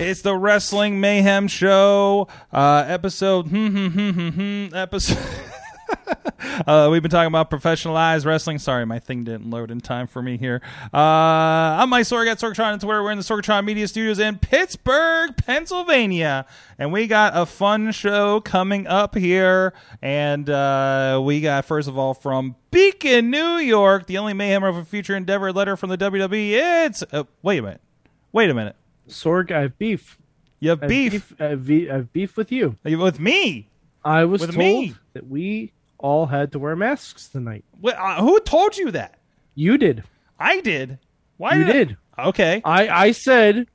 It's the Wrestling Mayhem Show, uh, episode. Hmm, hmm, hmm, episode. uh, we've been talking about professionalized wrestling. Sorry, my thing didn't load in time for me here. Uh, I'm Mike Sorg at Sorgatron on Twitter. We're in the Sorgatron Media Studios in Pittsburgh, Pennsylvania, and we got a fun show coming up here. And uh, we got first of all from Beacon, New York, the only Mayhem of a future endeavor letter from the WWE. It's uh, wait a minute, wait a minute. Sorg, I have beef. You have I have beef. I have, be- I have beef with you. with me. I was With told me? that we all had to wear masks tonight. Wh- uh, who told you that? You did. I did. Why You did? I- did. Okay. I I said,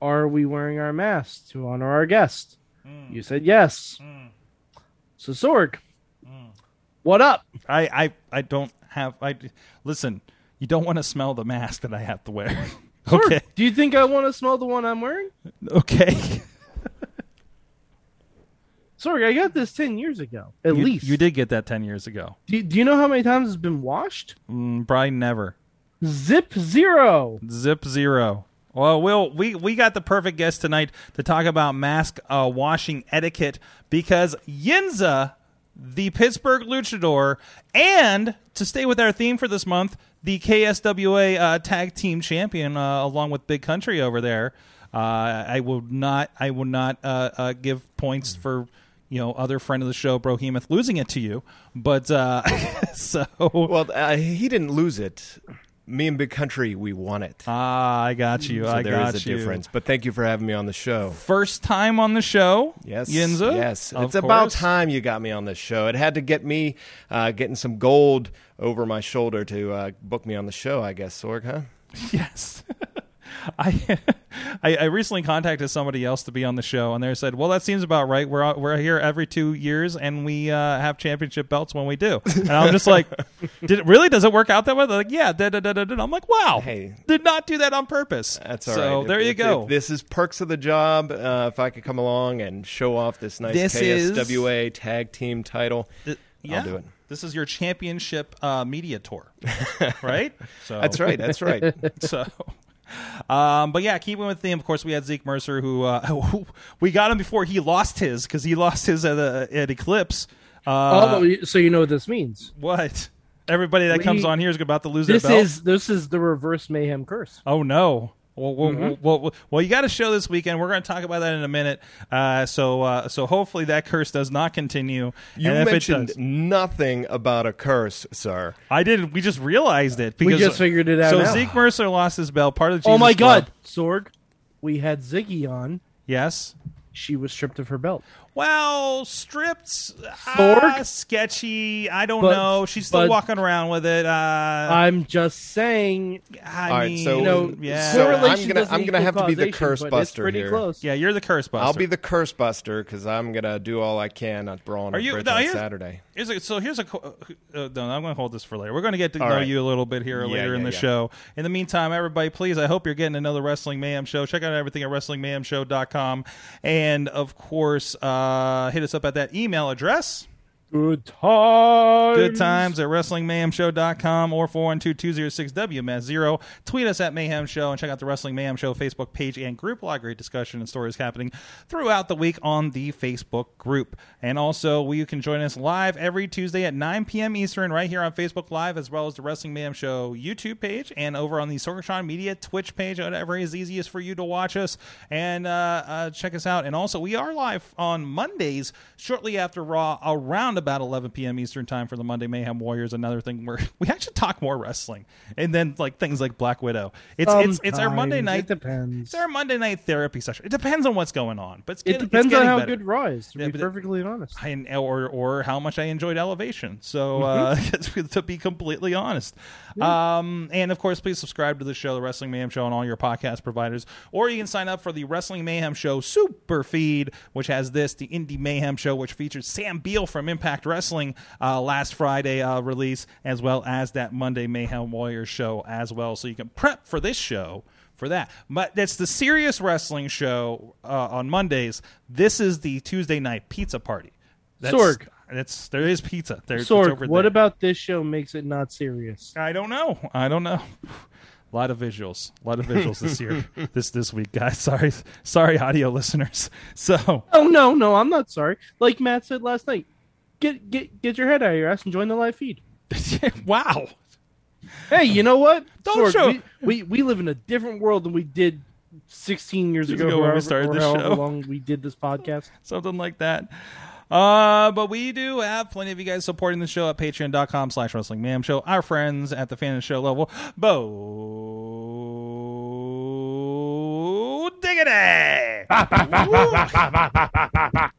"Are we wearing our masks to honor our guest?" Hmm. You said yes. So Sorg, what up? I, I I don't have. I listen. You don't want to smell the mask that I have to wear. Sorg, okay. Do you think I want to smell the one I'm wearing? Okay. Sorry, I got this ten years ago, at you, least. you did get that ten years ago. Do, do you know how many times it's been washed? Mm, probably never. Zip zero. Zip zero. Well, Will, we we got the perfect guest tonight to talk about mask uh, washing etiquette because Yinza, the Pittsburgh Luchador, and to stay with our theme for this month, the KSWA uh, Tag Team Champion, uh, along with Big Country over there. Uh, I will not. I will not uh, uh, give points for you know other friend of the show, Brohemoth, losing it to you. But so Well, he didn't lose it. Me and Big Country, we won it. ah, I got you. so I there got is a you. difference. But thank you for having me on the show. First time on the show. Yes, Yinza. Yes, it's about time you got me on this show. It had to get me uh, getting some gold over my shoulder to uh, book me on the show. I guess, Sorg, huh? Yes. I, I I recently contacted somebody else to be on the show, and they said, "Well, that seems about right. We're we're here every two years, and we uh, have championship belts when we do." And I'm just like, "Did it really? Does it work out that way?" They're like, "Yeah." Da, da, da, da, da. I'm like, "Wow, Hey. did not do that on purpose." That's all right. so If- there you if- go. if this is perks of the job. Uh, if I could come along and show off this nice This is- KSWA tag team title, Th- yeah. I'll do it. This is your championship uh, media tour, right? So That's right. That's right. so um but yeah keeping with the theme of course we had zeke mercer who uh we got him before he lost his because he lost his at, uh, at eclipse uh oh, so you know what this means. what everybody that We- comes on here is about to lose This is this is the reverse mayhem curse. oh no well, well, Mm-hmm. well, well, you got a show this weekend. We're going to talk about that in a minute. Uh, so, uh, so hopefully that curse does not continue. You mentioned does, nothing about a curse, sir. I didn't. We just realized it. We just figured it out So now. Zeke Mercer lost his belt. Part of the oh my Jesus Club. god, Sorg! We had Ziggy on. Yes. She was stripped of her belt. Well, stripped, uh, sketchy. I don't But- know. She's still but- walking around with it. Uh, I'm just saying. I All right, mean, so- You know, yeah, so I'm gonna- I'm gonna have to be the curse buster here. close. yeah, you're the curse buster. I'll be the curse buster because I'm gonna do all I can at Brawl Are on you- no, on here's- Saturday. Here's a, so here's a. co- Uh, no, I'm going to hold this for later. We're going to get to All know right. you a little bit here Yeah, later in the yeah. show. In the meantime, everybody, please, I hope you're getting another Wrestling Mayhem show. Check out everything at WrestlingMayhemShow.com. And, of course, uh, Uh, hit us up at that email address. Good times. Good times at WrestlingMayhemShow.com or 412-206-WMS0. Tweet us at Mayhem Show and check out the Wrestling Mayhem Show Facebook page and group. A lot of great discussion and stories happening throughout the week on the Facebook group. And also, we, you can join us live every Tuesday at 9 p.m. Eastern right here on Facebook Live as well as the Wrestling Mayhem Show YouTube page and over on the Sorgatron Media Twitch page, whatever is easiest for you to watch us and uh, uh, check us out. And also, we are live on Mondays shortly after Raw around around about 11 p.m. Eastern time for the Monday Mayhem Warriors. Another thing where we actually talk more wrestling, and then like things like Black Widow. It's it's it's our Monday night. It depends. It's our Monday night therapy session. It depends on what's going on, but it's It getting, it's depends on how better. good Raw is. To Yeah, be it- perfectly honest. I, or or how much I enjoyed Elevation. So uh, to be completely honest, um, and of course, please subscribe to the show, the Wrestling Mayhem Show, on all your podcast providers, or you can sign up for the Wrestling Mayhem Show Super Feed, which has this, the Indie Mayhem Show, which features Sam Beale from Impact Wrestling uh, last Friday uh, release, as well as that Monday Mayhem Warriors show as well. So you can prep for this show for that. But that's the serious wrestling show uh, on Mondays. This is the Tuesday night pizza party. That's, Sorg. It's there is pizza. There, Sorg, what there. about this show makes it not serious? I don't know. I don't know. A lot of visuals. A lot of visuals this year. this this week, guys. Sorry, sorry, audio listeners. So Oh no, no, I'm not sorry. Like Matt said last night, get get get your head out of your ass and join the live feed. wow. Hey, you know what? Don't Sorg, show- We, we we live in a different world than we did 16 years ago. ago when we started however show. long we did this podcast. something like that. Uh, but we do have plenty of you guys supporting the show at patreon.com slash wrestling mayhem show. Our friends at the fan and show level, Bo Diggity!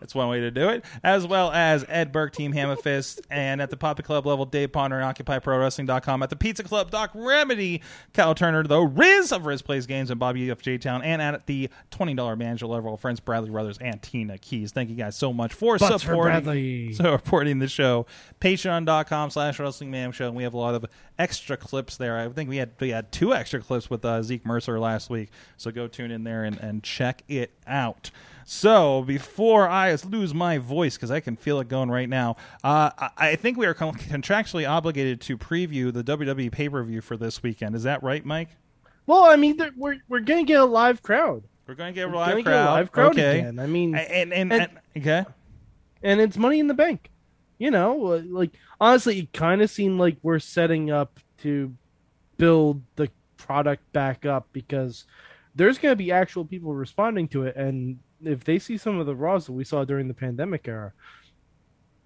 That's one way to do it. As well as Ed Burke, Team Hammerfist, and at the Poppy Club level, Dave Ponder and OccupyProWrestling.com. At the Pizza Club, Doc Remedy, Cal Turner, the Riz of Riz Plays Games, and Bobby FJ Town. And at the $20 manager level, friends Bradley Brothers and Tina Keys. Thank you guys so much for Butts supporting, Bradley. supporting the show. Patreon.com slash Wrestling Mayhem Show. And we have a lot of extra clips there. I think we had we had two extra clips with uh, Zeke Mercer last week. So go tune in there and, and check it out. So before I lose my voice, because I can feel it going right now, uh, I, think we are contractually obligated to preview the WWE pay per view for this weekend. Is that right, Mike? Well, I mean, we're we're gonna get a live crowd. We're going to get a We're live crowd. get a live crowd okay. again. I mean, And, and, and, And- okay. and it's money in the bank. You know, like honestly, it kind of seemed like we're setting up to build the product back up because there's going to be actual people responding to it, and if they see some of the raws that we saw during the pandemic era,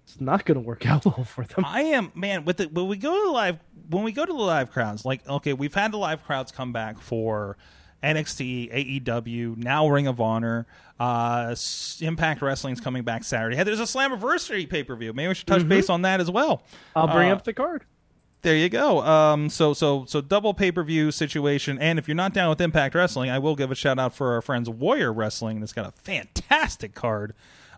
it's not going to work out well for them. I am man with the when we go to the live when we go to the live crowds like okay we've had the live crowds come back for NXT AEW now Ring of Honor uh Impact Wrestling's coming back Saturday hey, there's a Slammiversary pay per view maybe we should touch base on that as well I'll bring Uh, up the card. There you go. Um, so so so double pay per view situation. And if you're not down with Impact Wrestling, I will give a shout out for our friends Warrior Wrestling. That's got a fantastic card,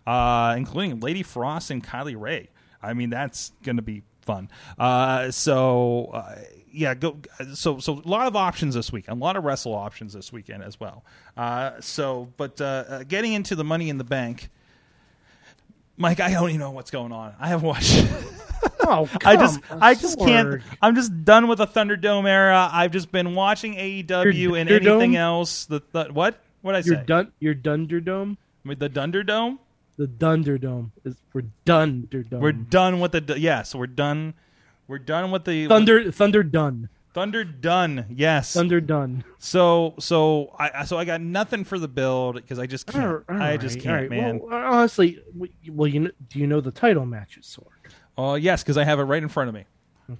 uh, including Lady Frost and Kylie Ray. I mean, that's going to be fun. Uh, so uh, yeah, go. So so a lot of options this week. A lot of wrestle options this weekend as well. Uh, so but uh, uh, getting into the Money in the Bank. Mike, I don't even know what's going on. I haven't watched. Oh, I just I just on, can't I'm just done with the Thunderdome era. I've just been watching AEW Your and Thunderdome? anything else. The, the what? What I Your say? dun your Dunderdome, With the Dunderdome? the Dunderdome is we're Dunderdome. We're done with the d- yes, we're done. We're done with the Thunder Thunder done. Thunder done. Yes. Thunder done. So so I I- so I got nothing for the build because I just can't. All I just can't, all right. man. Well, honestly, well, you know, do you know the title matches, Sorg? Oh yes, because I have it right in front of me.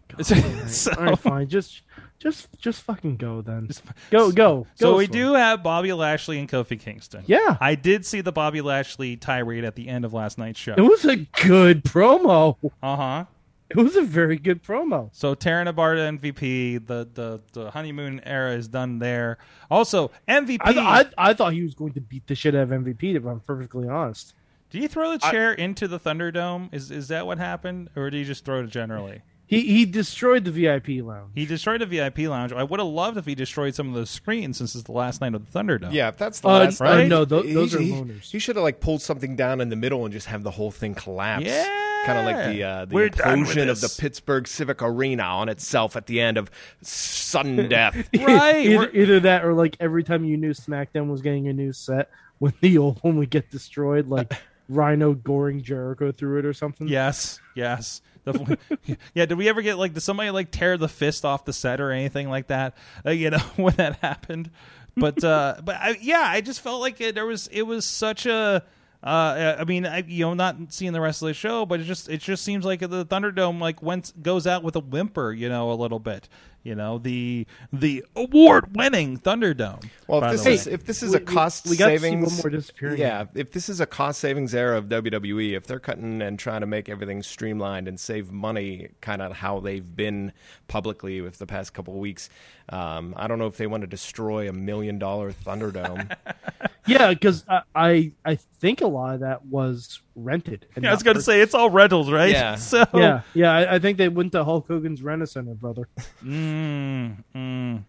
God, So- all, right. so- all right, fine. Just, just, just fucking go then. Go, go. So go, we do have Bobby Lashley and Kofi Kingston. Yeah, I did see the Bobby Lashley tirade at the end of last night's show. it was a good promo. Uh huh. It was a very good promo. So Taryn Abarta MVP, the, the the honeymoon era is done there. Also MVP. I, th- I, I thought he was going to beat the shit out of MVP. If I'm perfectly honest. Do you throw the chair into the Thunderdome? Is is that what happened, or do you just throw it generally? He he destroyed the VIP lounge. He destroyed the VIP lounge. I would have loved if he destroyed some of the screens since it's the last night of the Thunderdome. Yeah, if that's the Uh, last uh, right? no, tho- he- those are he, loaners. He should have like pulled something down in the middle and just have the whole thing collapse. Yeah. kind of like the uh, the We're implosion of the. Pittsburgh Civic Arena on itself at the end of sudden death. Right. either, either that or like every time you knew SmackDown was getting a new set, when the old one would get destroyed, like Rhino goring Jericho through it or something. Yes, yes. The- yeah, did we ever get like did somebody like tear the fist off the set or anything like that? Uh, you know when that happened. But uh but I, yeah, I just felt like it, there was it was such a Uh, I mean, I, you know, not seeing the rest of the show, but it just it just seems like the Thunderdome like went goes out with a whimper, you know, a little bit. You know, the the award winning Thunderdome. Well, if this is if this is We- a cost we, we got to see savings, one more disappearing. yeah, if this is a cost savings era of WWE, if they're cutting and trying to make everything streamlined and save money, kind of how they've been publicly with the past couple of weeks, um, I don't know if they want to destroy a million dollar Thunderdome. yeah, because I, I I think a lot of that was rented. and yeah, I was going to say it's all rentals, right? Yeah. So Yeah, yeah. I, I think they went to Hulk Hogan's Rent Center, brother. Mm, mm,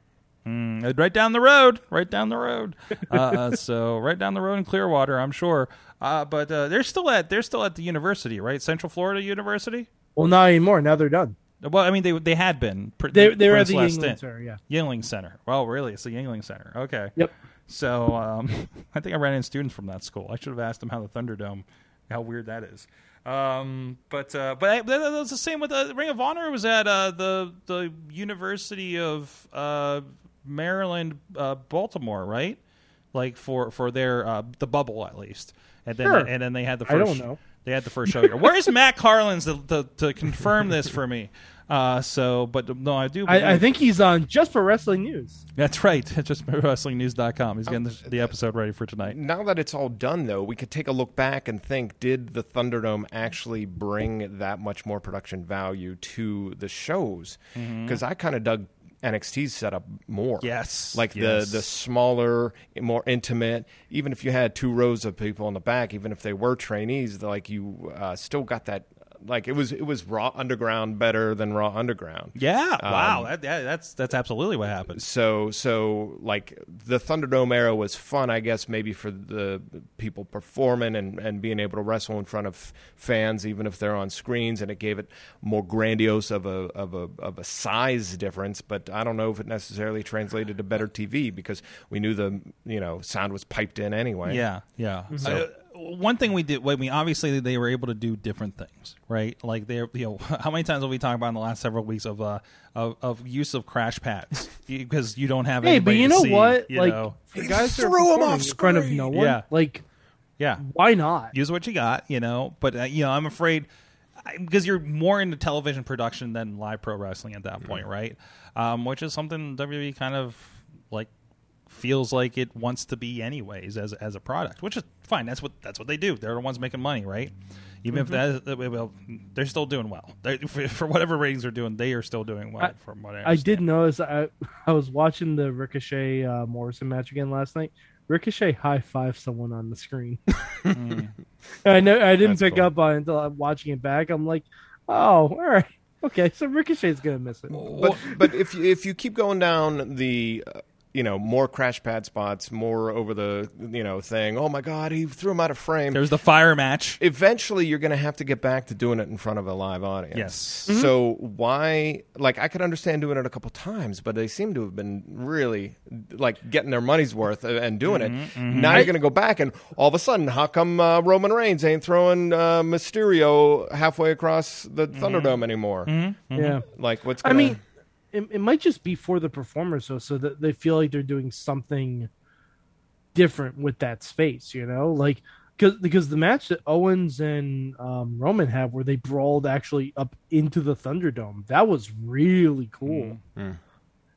mm. Right down the road, right down the road. Uh, uh, so right down the road in Clearwater, I'm sure. Uh, but uh, they're still at they're still at the university, right? Central Florida University. Well, not anymore. Now they're done. Well, I mean they they had been. pr- They they were at the stint. Center. Yeah. Yuengling Center. Well, really, it's the Yuengling Center. Okay. Yep. So um, I think I ran into students from that school. I should have asked them how the Thunderdome, how weird that is. Um, but uh, but I, that, that was the same with uh, Ring of Honor. Was at uh, the the University of uh, Maryland, uh, Baltimore, right? Like for for their uh, the bubble at least, and then Sure. and then they had the first. I don't know. They had the first show here. Where's Matt Carlins to, to, to confirm this for me? Uh, so, but no, I do. I, I think he's on just for wrestling news. that's right. Just WrestlingNews.com. He's getting the, the episode ready for tonight. now that it's all done, though, we could take a look back and think: Did the Thunderdome actually bring that much more production value to the shows? Because I kind of dug NXT's setup more. Yes. like Yes. the the smaller, more intimate. Even if you had two rows of people in the back, even if they were trainees, like you uh, still got that. Like it was, it was Raw Underground better than Raw Underground. Yeah. Wow. Um, that, that, that's that's absolutely what happened. So, so like the Thunderdome era was fun, I guess, maybe for the people performing and, and being able to wrestle in front of fans, even if they're on screens, and it gave it more grandiose of a of a of a size difference. But I don't know if it necessarily translated to better TV because we knew the you know sound was piped in anyway. Yeah. Yeah. So- Uh, one thing we did, well, I mean, obviously they were able to do different things, right? Like they, you know, how many times have we talked about in the last several weeks of uh of, of use of crash pads because you don't have any. Hey, but you to know see, what? You like know? the guys that are threw 'em performing off in front of no one. Yeah. Like yeah. why not? use what you got, you know. But uh, you know, I'm afraid because you're more into television production than live pro wrestling at that point, right? Um, which is something WWE kind of like feels like it wants to be anyways as as a product, which is fine. That's what that's what they do. They're the ones making money, right? Even if that, that- well, they're still doing well. They, for, for whatever ratings they're doing, they are still doing well. I- from what I, I did notice. I I was watching the Ricochet uh, Morrison match again last night. Ricochet high five someone on the screen. I know I didn't That's pick cool. up on it until I'm watching it back. I'm like, oh, all right, okay. So Ricochet's gonna miss it. But but if you, if you keep going down the uh, you know more crash pad spots, more over the you know thing. Oh my God, he threw him out of frame. There's the fire match. eventually you're going to have to get back to doing it in front of a live audience. Yes. Mm-hmm. So why like I could understand doing it a couple times, but they seem to have been really like getting their money's worth and doing it. Mm-hmm, mm-hmm. Now you're going to go back and all of a sudden how come uh, Roman Reigns ain't throwing uh, Mysterio halfway across the Thunderdome anymore? Yeah. Like what's I gonna, mean, it, it might just be for the performers, though, so that they feel like they're doing something different with that space, you know, like because because the match that Owens and um, Roman have where they brawled actually up into the Thunderdome, that was really cool.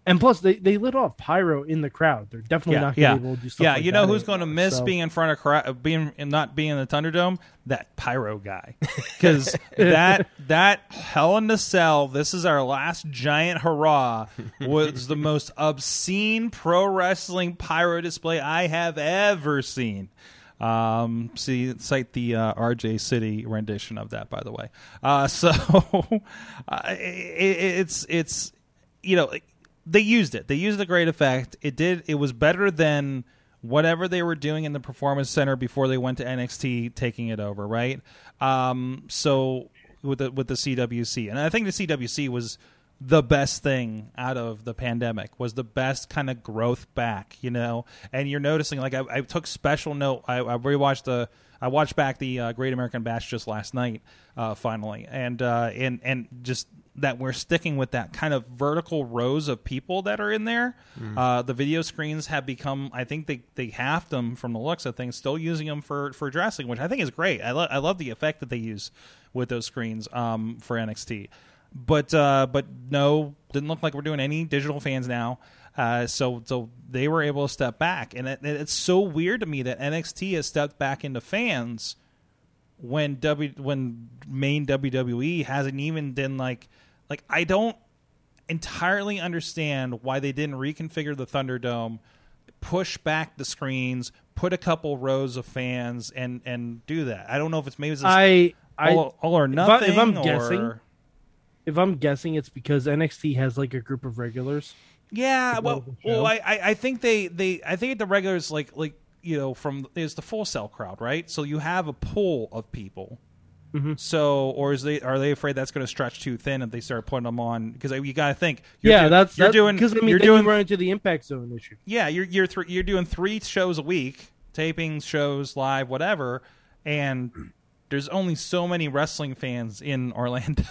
And plus, they, they lit off pyro in the crowd. They're definitely yeah, not going to yeah. be able to do stuff. yeah, like you know who's going to miss so- being in front of cra- being and not being in the Thunderdome? That pyro guy, because that that Hell in the Cell. This is our last giant hurrah. Was the most obscene pro wrestling pyro display I have ever seen. Um, see, cite the uh, RJ City rendition of that, by the way. Uh, so uh, it, it's it's you know they used it. They used the great effect. It did. It was better than whatever they were doing in the performance center before they went to NXT, taking it over. Right. Um. So with the with the CWC, and I think the CWC was the best thing out of the pandemic was the best kind of growth back you know and you're noticing like i, I took special note i, I rewatched the i watched back the uh, great american bash just last night uh, finally and uh, and and just that we're sticking with that kind of vertical rows of people that are in there. Uh, the video screens have become, I think they they halved them from the looks of things, still using them for for dressing, which I think is great. I, lo- I love the effect that they use with those screens um, for NXT. But uh, but no, didn't look like we're doing any digital fans now. Uh, so so they were able to step back, and it, it's so weird to me that NXT has stepped back into fans when W when main WWE hasn't even been like like I don't entirely understand why they didn't reconfigure the Thunderdome, push back the screens, put a couple rows of fans, and and do that. I don't know if it's maybe it's I I all, all or I- nothing. if I'm or- guessing, if I'm guessing, it's because NXT has like a group of regulars. Yeah, well, well, I, I I think they, they I think the regulars like like you know from is the Full Sail crowd, right? So you have a pool of people. Mm-hmm. So, or is they are they afraid that's going to stretch too thin if they start putting them on? Because you got to think, you're yeah, do- that's you're that's, doing because I mean you're doing you run into the impact zone issue. yeah you're you're th- you're doing three shows a week, taping shows live, whatever, and there's only so many wrestling fans in Orlando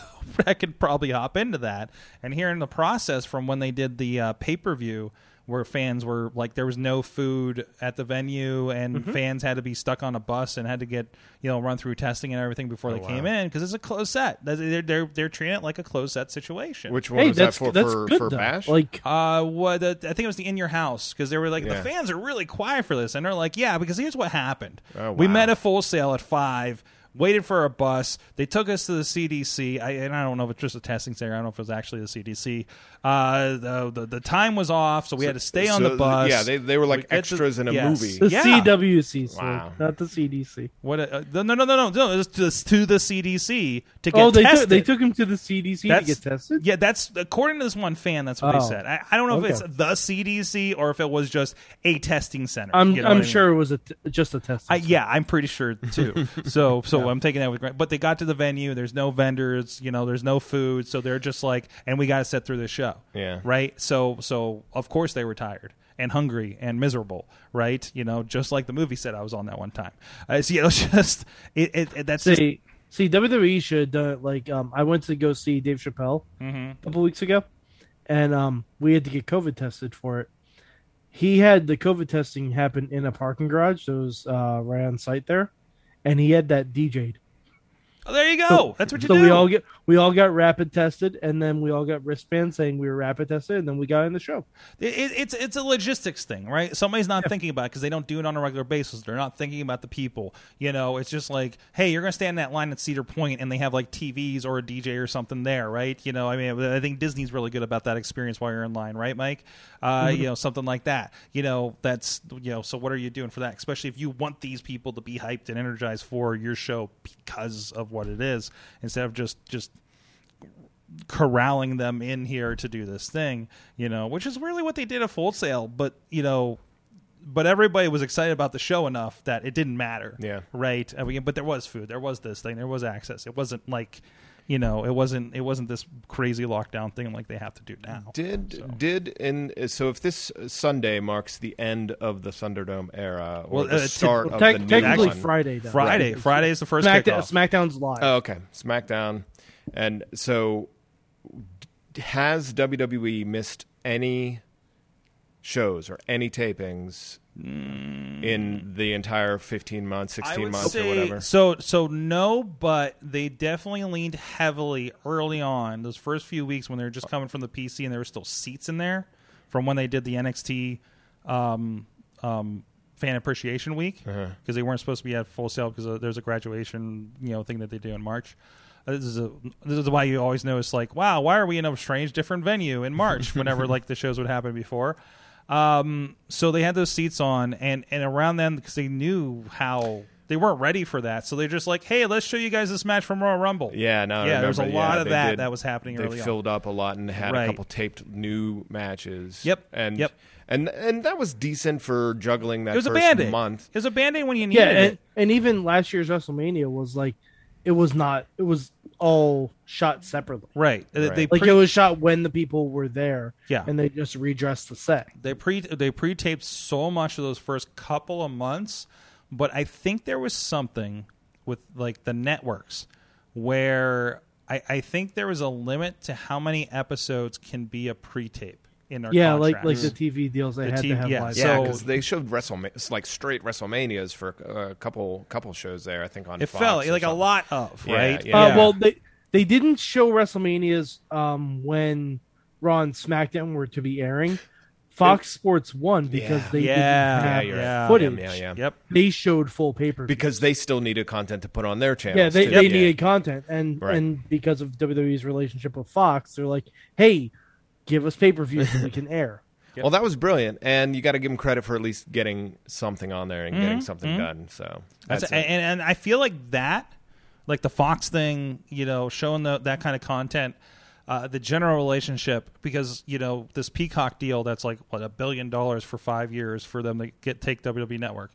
that could probably hop into that. And here in the process, from when they did the uh, pay per view, where fans were like, there was no food at the venue, and Mm-hmm. fans had to be stuck on a bus and had to get you know run through testing and everything before Oh, they came in because it's a closed set. They're they're they're treating it like a closed set situation. Which one Hey, was that for? that's for good for. Bash? Like Uh, what uh, I think it was the in your house because they were like Yeah. the fans are really quiet for this, and they're like, yeah, because here's what happened. Oh, We met a Full Sail at five, waited for a bus. They took us to the CDC, I, and I don't know if it's just a testing center. I don't know if it was actually the CDC. Uh, the the, the time was off, so we had to stay on the bus. yeah, they- they were like We get to- extras in a yes. movie. the Yeah. CWC, so Wow. not the CDC. What? Uh, no, no, no, no, no. It was to, to the CDC to get Oh, they tested. took they took him to the CDC to get tested. Yeah, that's according to this one fan. That's what they Oh. said. I, I don't know Okay. if it's the CDC or if it was just a testing center. I'm You know I'm what I mean? sure it was a t- just a test. I, yeah, I'm pretty sure too. So, so I'm taking that with. gra- But they got to the venue. There's no vendors. You know, there's no food. So they're just like, and we got to sit through the show. Yeah. Right. So, so of course they were tired and hungry and miserable. Right. You know, just like the movie said I was on that one time. Uh, so, you know, just it. it, it that's just, see see WWE should have done it like um I went to go see Dave Chappelle Mm-hmm. a couple weeks ago, and um we had to get COVID tested for it. He had the COVID testing happen in a parking garage that was uh, right on site there, and he had that DJ'd. Oh, there you go. that's what you so do. we all get we all got rapid tested, and then we all got wristbands saying we were rapid tested, and then we got in the show. It, it, it's it's a logistics thing, right? Somebody's not thinking about it because they don't do it on a regular basis. They're not thinking about the people. You know, it's just like, hey, you're gonna stand in that line at Cedar Point, and they have like TVs or a DJ or something there, right? You know, I mean, I think Disney's really good about that experience while you're in line, right, Mike? Uh, You know, something like that. You know, that's you know. So what are you doing for that? Especially if you want these people to be hyped and energized for your show because of what it is, instead of just just corralling them in here to do this thing, you know, which is really what they did at Full Sail. But you know, but everybody was excited about the show enough that it didn't matter. Yeah. right. I mean, but there was food, there was this thing, there was access. It wasn't like, you know, it wasn't it wasn't this crazy lockdown thing like they have to do now. Did So. did in so if this Sunday marks the end of the Thunderdome era or Well, the uh, start Well, of tec- the new technically one? Friday. Though. Friday, Right. Friday is the first Smackdown, kickoff. SmackDown's live. Oh, okay, SmackDown, and so has WWE missed any shows or any tapings in the entire fifteen months, Mm. I sixteen would months, say, or whatever? So so no, but they definitely leaned heavily early on those first few weeks when they were just coming from the PC and there were still seats in there from when they did the NXT um, um, fan appreciation week because Uh-huh. they weren't supposed to be at Full Sail because there's a graduation you know thing that they do in March. Uh, This is a, this is why you always notice like wow why are we in a strange different venue in March whenever like the shows would happen before. Um, so they had those seats on, and and around then because they knew how they weren't ready for that, so they're just like, hey, let's show you guys this match from Royal Rumble. Yeah, no, yeah. There was a lot yeah, of that did- that was happening They early on. filled up a lot and had Right. a couple taped new matches. Yep, and yep. and and that was decent for juggling that It was a first band aid. month. It was a band aid when you needed Yeah, and, it. and even last year's WrestleMania was like, it was not. It was all shot separately. Right. They- Right. They Like pre- it was shot when the people were there. Yeah. and they just redressed the set. they pre they pre taped so much of those first couple of months, but I think there was something with like the networks where I, I think there was a limit to how many episodes can be a pre-tape in our Yeah, like like the TV deals they The had TV to have yeah, live. Yeah, So- because they showed WrestleMania, like straight WrestleManias for a couple couple shows there. I think on it Fox felt or like a lot of right. yeah. Uh, well, they they didn't show WrestleManias um, when Raw and SmackDown were to be airing. Fox Sports won because Yeah. they yeah, didn't have you're yeah, footage. Yeah, yeah. Yep. They showed full paper because they still needed content to put on their channels. yeah they, too. they Yeah. needed content and Right. and because of WWE's relationship with Fox, they're like, hey, give us pay per view so we can air. Well, that was brilliant, and you got to give them credit for at least getting something on there and getting something done. So Mm-hmm. That's, that's, and, and I feel like that, like the Fox thing, you know, showing the, that kind of content, uh, the general relationship, because you know this Peacock deal that's like what a billion dollars for five years for them to get take WWE Network,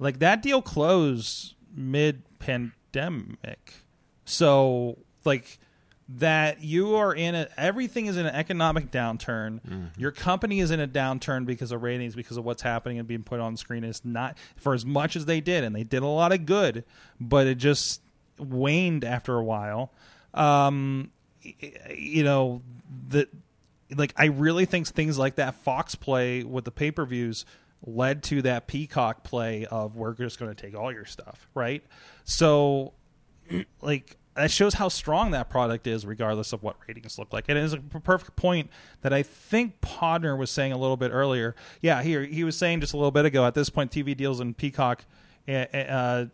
like that deal closed mid pandemic, so like that you are in a everything is in an economic downturn. Your company is in a downturn because of ratings because of what's happening and being put on screen. It's not for as much as they did and they did a lot of good but it just waned after a while. Um you know the like i really think things like that fox play with the pay-per-views led to that peacock play of we're just going to take all your stuff right? So like that shows how strong that product is regardless of what ratings look like. And it is a perfect point that i think Ponder was saying a little bit earlier. Yeah here he was saying just a little bit ago at this point tv deals and peacock uh, uh,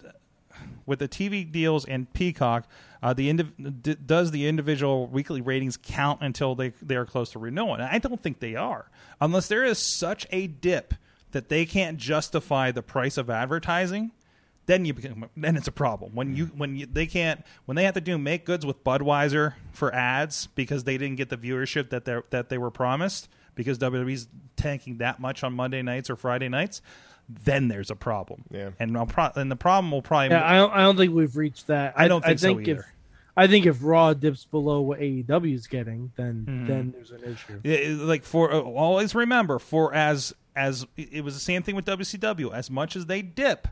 with the tv deals and peacock uh, the indiv- d- does the individual weekly ratings count until they they are close to renewal? And i don't think they are unless there is such a dip that they can't justify the price of advertising then you become then it's a problem when you when you, they can't when they have to do make goods with Budweiser for ads because they didn't get the viewership that they that they were promised because WWE's tanking that much on Monday nights or Friday nights then there's a problem Yeah. and I'll pro- and the problem will probably Yeah, I don't, I don't think we've reached that. I don't think so if either. I think if Raw dips below what AEW is getting, then Mm-hmm. then there's an issue. Yeah, it- like for uh, always remember for as as it was the same thing with WCW as much as they dip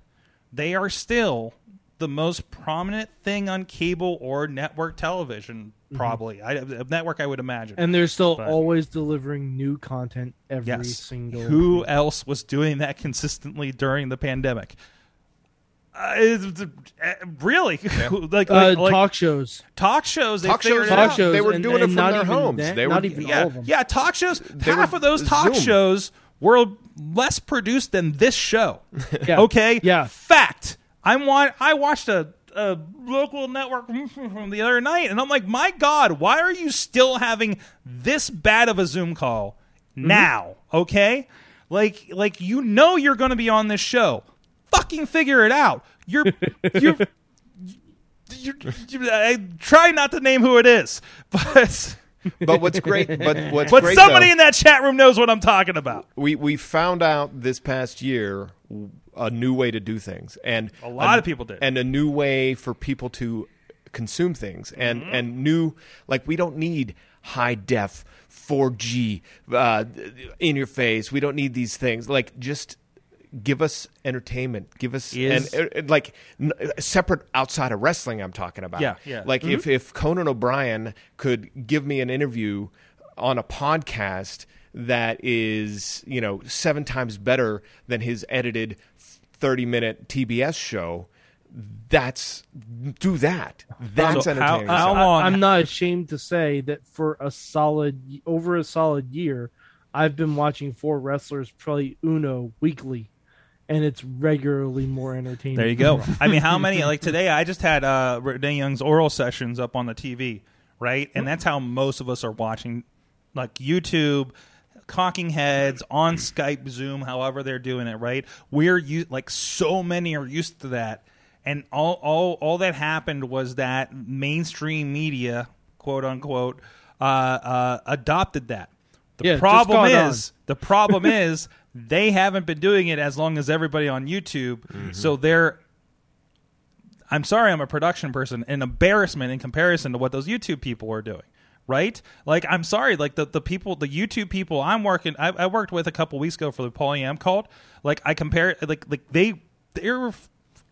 they are still the most prominent thing on cable or network television probably I, a network I would imagine And they're still But- always delivering new content every yes single. who else was doing that consistently during the pandemic uh, it's- uh, really like, uh, like, like talk shows? talk shows Talk figured shows, it Talk shows. they were and- doing it from not their homes. that- they not were, even yeah, all of them. Yeah, talk shows. half were of those talk Zoom. shows were less produced than this show. Yeah. Okay. Yeah. Fact. I'm wa- I watched a, a local network from the other night, and I'm like, my God, why are you still having this bad of a Zoom call Mm-hmm. now? Okay. Like, like you know you're going to be on this show. Fucking figure it out. You're, you're. you you I try not to name who it is, but but what's great, but what's but great, somebody though, in that chat room knows what I'm talking about. we we found out this past year a new way to do things, and A lot of people did. and a new way for people to consume things, and Mm-hmm. and new like we don't need high def 4G uh, in your face. We don't need these things. Like just give us entertainment. Give us Is- and uh, like n- separate outside of wrestling. I'm talking about. Yeah, yeah. Like Mm-hmm. if if Conan O'Brien could give me an interview on a podcast that is you know seven times better than his edited 30 minute TBS show. That's do that. That's So how- entertaining. how So- long- I, am not ashamed to say that for a solid over a solid year, I've been watching four wrestlers play Uno weekly, and it's regularly more entertaining. There you go. I mean, how many? Like today, I just had uh, Renee Young's oral sessions up on the TV, right? And that's how most of us are watching, like YouTube, cocking heads on Skype, Zoom, however they're doing it, right? We're u- like so many are used to that, and all all all that happened was that mainstream media, quote unquote, uh, uh, adopted that. The Yeah, problem caught on. is the problem is they haven't been doing it as long as everybody on YouTube. So they're I'm sorry, I'm a production person. An embarrassment in comparison to what those YouTube people are doing. Right? Like, I'm sorry. Like the, the people, the YouTube people I'm working, I, I worked with a couple weeks ago for the Polyam cult. Like, I compare, like, like they, they're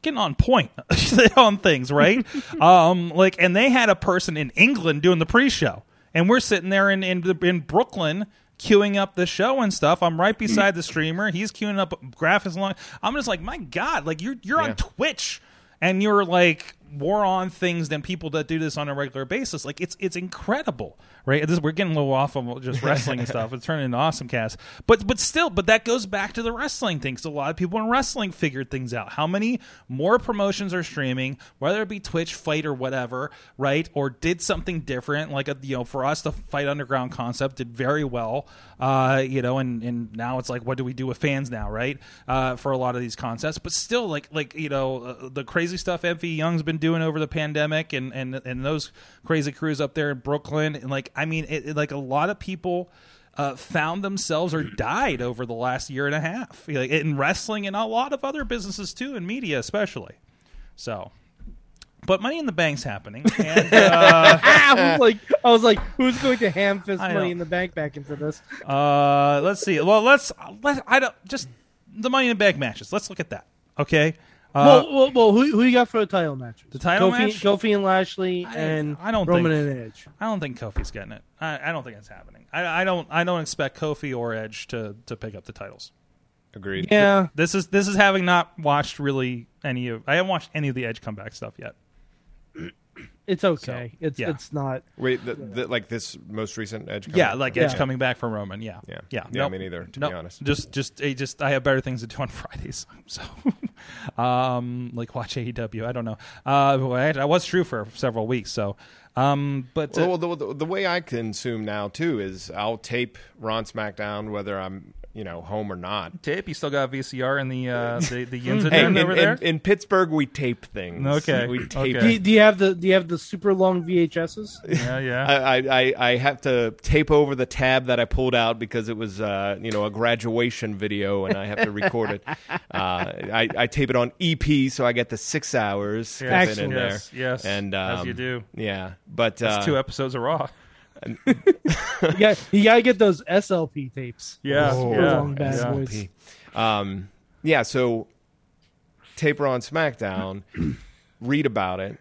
getting on point on things, right? um, like, and they had a person in England doing the pre-show, and we're sitting there in in, in Brooklyn queuing up the show and stuff. I'm right mm. beside the streamer. He's queuing up graphics along. I'm just like, my God, like you're you're on Twitch and you're like more on things than people that do this on a regular basis. Like it's it's incredible, right? This, we're getting a little off of just wrestling and stuff. It's turning into awesome cast, but but still, but that goes back to the wrestling thing. 'cause a lot of people in wrestling figured things out. How many more promotions are streaming, whether it be Twitch, FITE, or whatever, right? Or did something different, like a, you know, for us, the Fight Underground concept did very well, uh, you know, and and now it's like, what do we do with fans now, right? Uh, for a lot of these concepts, but still, like like you know, uh, the crazy stuff MV Young's been doing over the pandemic, and and and those crazy crews up there in Brooklyn, and like I mean, it, it- like a lot of people. Uh, found themselves or died over the last year and a half, like in wrestling and a lot of other businesses too, in media especially. So, but Money in the Bank's happening, and uh, I was like, I was like, who's going to ham fist money in the bank back into this? Uh, let's see. Well, let's let I don't just the Money in the Bank matches. Let's look at that. Okay. Uh, well, well, well, who, who you got for the title match? The title Kofi, match? Kofi and Lashley I- and I don't Roman think- and Edge. I don't think Kofi's getting it. I, I don't think it's happening. I, I don't. I don't expect Kofi or Edge to to pick up the titles. Agreed. Yeah, This is this is having not watched really any of. I haven't watched any of the Edge comeback stuff yet. It's okay. So, it's yeah. it's not. Wait, the, the, like this most recent Edge? Yeah, comeback? like Yeah. Coming back from Roman. Yeah, Yeah. yeah. Yeah, Nope. me neither, to be honest. Just, just, eh, just. I have better things to do on Fridays. So, um, like watch AEW. I don't know. Uh, well, I, I was true for several weeks. So, um, but uh, Well, the, the, the way I consume now too is I'll tape Ron SmackDown whether I'm you know home or not. tape. You still got VCR in the uh, the the yins Hey, in, over in- there. in Pittsburgh we tape things. Okay, we tape. okay. Do, you- do you have the Do you have the super long VHSs? yeah, yeah. I, I, I- I have to tape over the tab that I pulled out because it was uh, you know a graduation video and I have to record it. Uh, I, I tape it on EP so I get the six hours Yes, fit in there. yes, yes, and as um, you do. Yeah, but That's uh, two episodes of Raw. You, got, you gotta get those SLP tapes. Yeah, Oh, yeah, long bad yeah. boys. Um, yeah, so taper on SmackDown, read about it,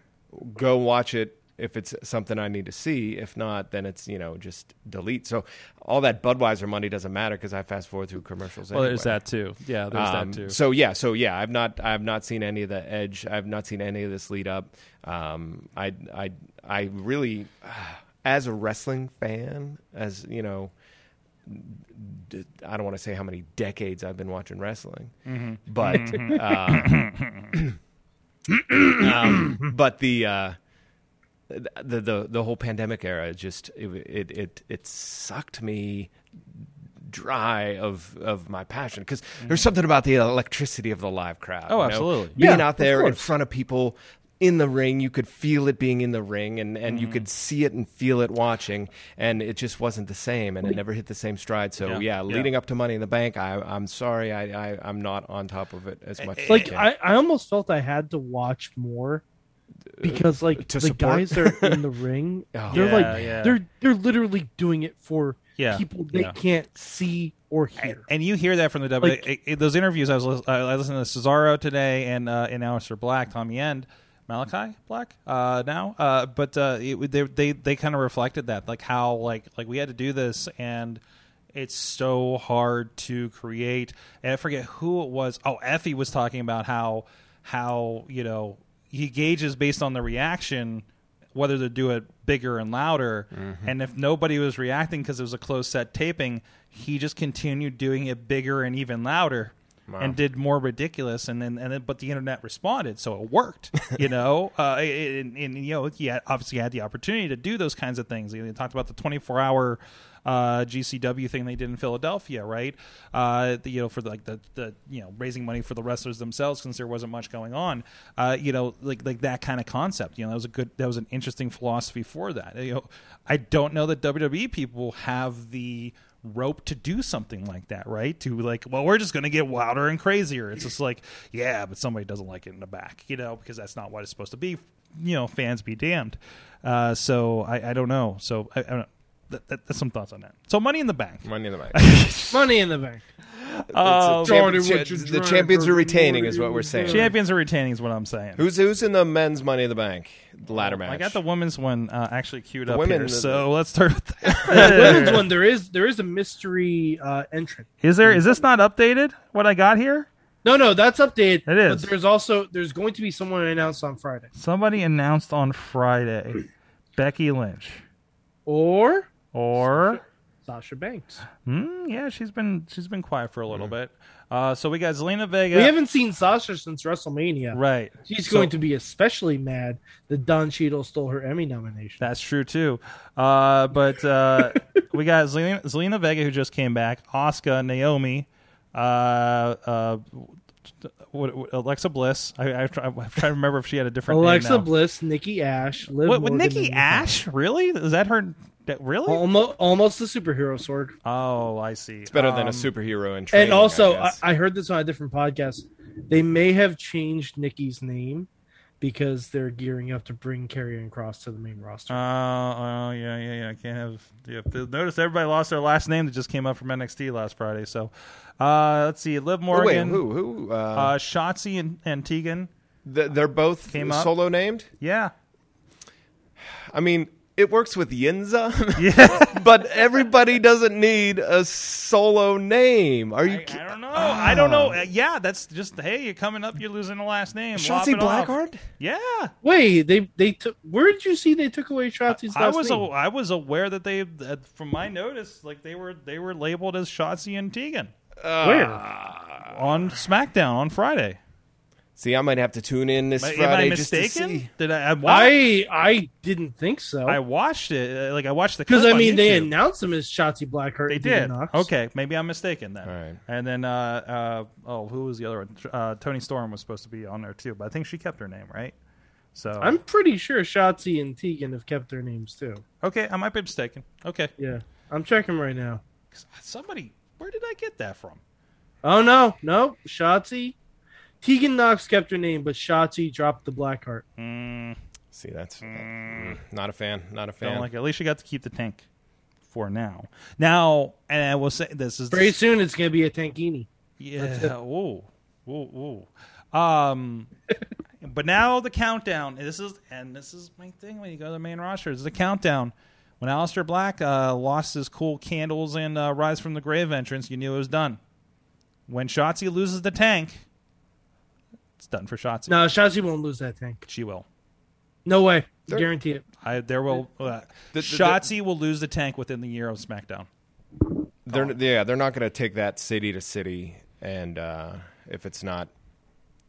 go watch it if it's something I need to see. If not, then it's you know just delete. So all that Budweiser money doesn't matter because I fast forward through commercials. Well, anyway. there's that too. Yeah, there's Um, that too. So yeah, so yeah, I've not I've not seen any of the edge. I've not seen any of this lead up. Um, I I I really, as a wrestling fan, as you know, d- I don't want to say how many decades I've been watching wrestling, but um, um, but the. Uh, the, the the whole pandemic era just it it it, it sucked me dry of of my passion because there's something about the electricity of the live crowd. Oh, you know? absolutely. Being Yeah, out there in front of people in the ring, you could feel it being in the ring, and and Mm-hmm. you could see it and feel it watching, and it just wasn't the same, and it never hit the same stride. So Yeah, yeah, yeah. leading up to Money in the Bank, I I'm sorry, I, I I'm not on top of it as much. as Like I. I, I almost felt I had to watch more because like the support? guys that are in the ring, Oh. they're Yeah, like yeah. they're they're literally doing it for Yeah, people they yeah. can't see or hear. and you hear that from the W. Like- it- it- those interviews I was I listened to Cesaro today and uh, and Aleister Black, Tommy End, Malachi Black uh, now. Uh, but uh, it, they they they kind of reflected that like how like like we had to do this and. It's so hard to create. And I forget who it was. Oh, Effy was talking about how how you know he gauges based on the reaction whether to do it bigger and louder. And if nobody was reacting because it was a closed set taping, he just continued doing it bigger and even louder. And did more ridiculous, and then and then, but the internet responded, so it worked. You know, uh, and, and you know, he had, obviously had the opportunity to do those kinds of things. He talked about the twenty four hour uh, GCW thing they did in Philadelphia, right? Uh, the, you know, for like the, the you know raising money for the wrestlers themselves since there wasn't much going on. Uh, you know, like like that kind of concept. You know, that was a good, that was an interesting philosophy for that. You know, I don't know that WWE people have the rope to do something like that, right? To like, well, we're just going to get wilder and crazier. It's just like, yeah, but somebody doesn't like it in the back, you know, because that's not what it's supposed to be. You know, fans be damned. Uh, so I, I don't know. So I, I don't, that, that, that's some thoughts on that. So Money in the Bank. Money in the bank. Money in the bank. Uh, It's a champ- Jordan, what you the drank champions or are retaining, is what we're saying. drank. Champions are retaining is what I'm saying. Who's who's in the men's Money in the Bank ladder match? I got the women's one uh, actually queued The up women- here, so let's start with that. The that. women's one, there is there is a mystery uh, entrant. Is there? Is this not updated? What I got here? No, no, that's updated. It is. But there's also there's going to be someone announced on Friday. Somebody announced on Friday, Becky Lynch Or or Sasha Banks. Hmm, yeah, she's been she's been quiet for a little bit. Uh, so we got Zelina Vega. We haven't seen Sasha since WrestleMania. right. She's So- going to be especially mad that Don Cheadle stole her Emmy nomination. That's true too. Uh, but uh, we got Zelina, Zelina Vega who just came back. Asuka, Naomi, uh, uh, what, what- Alexa Bliss. I, I, try, I'm trying to remember if she had a different Alexa name now. Bliss, Nikki Ash, Liv What, with Morgan, Nikki Ash? Really? Is that her? That- Really? Almost, almost the superhero sword. Oh, I see. It's better than a Um, superhero in training. And also, I I. I heard this on a different podcast. They may have changed Nikki's name because they're gearing up to bring Karrion Cross to the main roster. Oh, oh, yeah, yeah, yeah. I can't have. Yeah, notice everybody lost their last name that just came up from NXT last Friday. So, uh, let's see. Liv Oh, Morgan, wait, who who? Uh, uh, Shotzi and, and Tegan. th- they're both came up. solo named. Yeah, I mean, it works with Yinza, yeah. but everybody doesn't need a solo name. Are you? I, I don't know. I don't know. Uh, yeah, that's just hey, you're coming up. You're losing the last name. Lop Shotzi it off. Blackheart? Yeah, Wait, they they took. Where did you see they took away Shotzi's I last was a, name? I was aware that they, uh, from my notice, like they were they were labeled as Shotzi and Tegan Where? on SmackDown on Friday. See, I might have to tune in this Am Friday Am I just to mistaken? see. Did I? I, wa- I I didn't think so. I watched it. uh, Like I watched the Because clip I on mean, they announced him as Shotzi Blackheart. They did. Nox. Okay, maybe I'm mistaken then. All right. And then, uh, uh, oh, who was the other one? Uh, Toni Storm was supposed to be on there too, but I think she kept her name, right? So I'm pretty sure Shotzi and Tegan have kept their names too. okay. I might be mistaken. Okay, Yeah, I'm checking right now. somebody, where did I get that from? Oh no, no, Shotzi. Tegan Nox kept her name, but Shotzi dropped the Blackheart. Mm, See, that's mm, not a fan. Not a don't fan. like. it. At least you got to keep the tank for now. Now, and I will say this is Very soon, it's going to be a Tankini. Yeah. Whoa. Whoa. Whoa. Um, but now the countdown. This is and this is my thing when you go to the main roster. This is the countdown. When Aleister Black uh, lost his cool candles and uh, Rise from the Grave entrance, you knew it was done. When Shotzi loses the tank, it's done for Shotzi. No, Shotzi won't lose that tank. She will. No way. They're- Guarantee it. I there will. Uh, the- the- Shotzi will lose the tank within the year of SmackDown. They're yeah, they're not going to take that city to city, and uh, if it's not,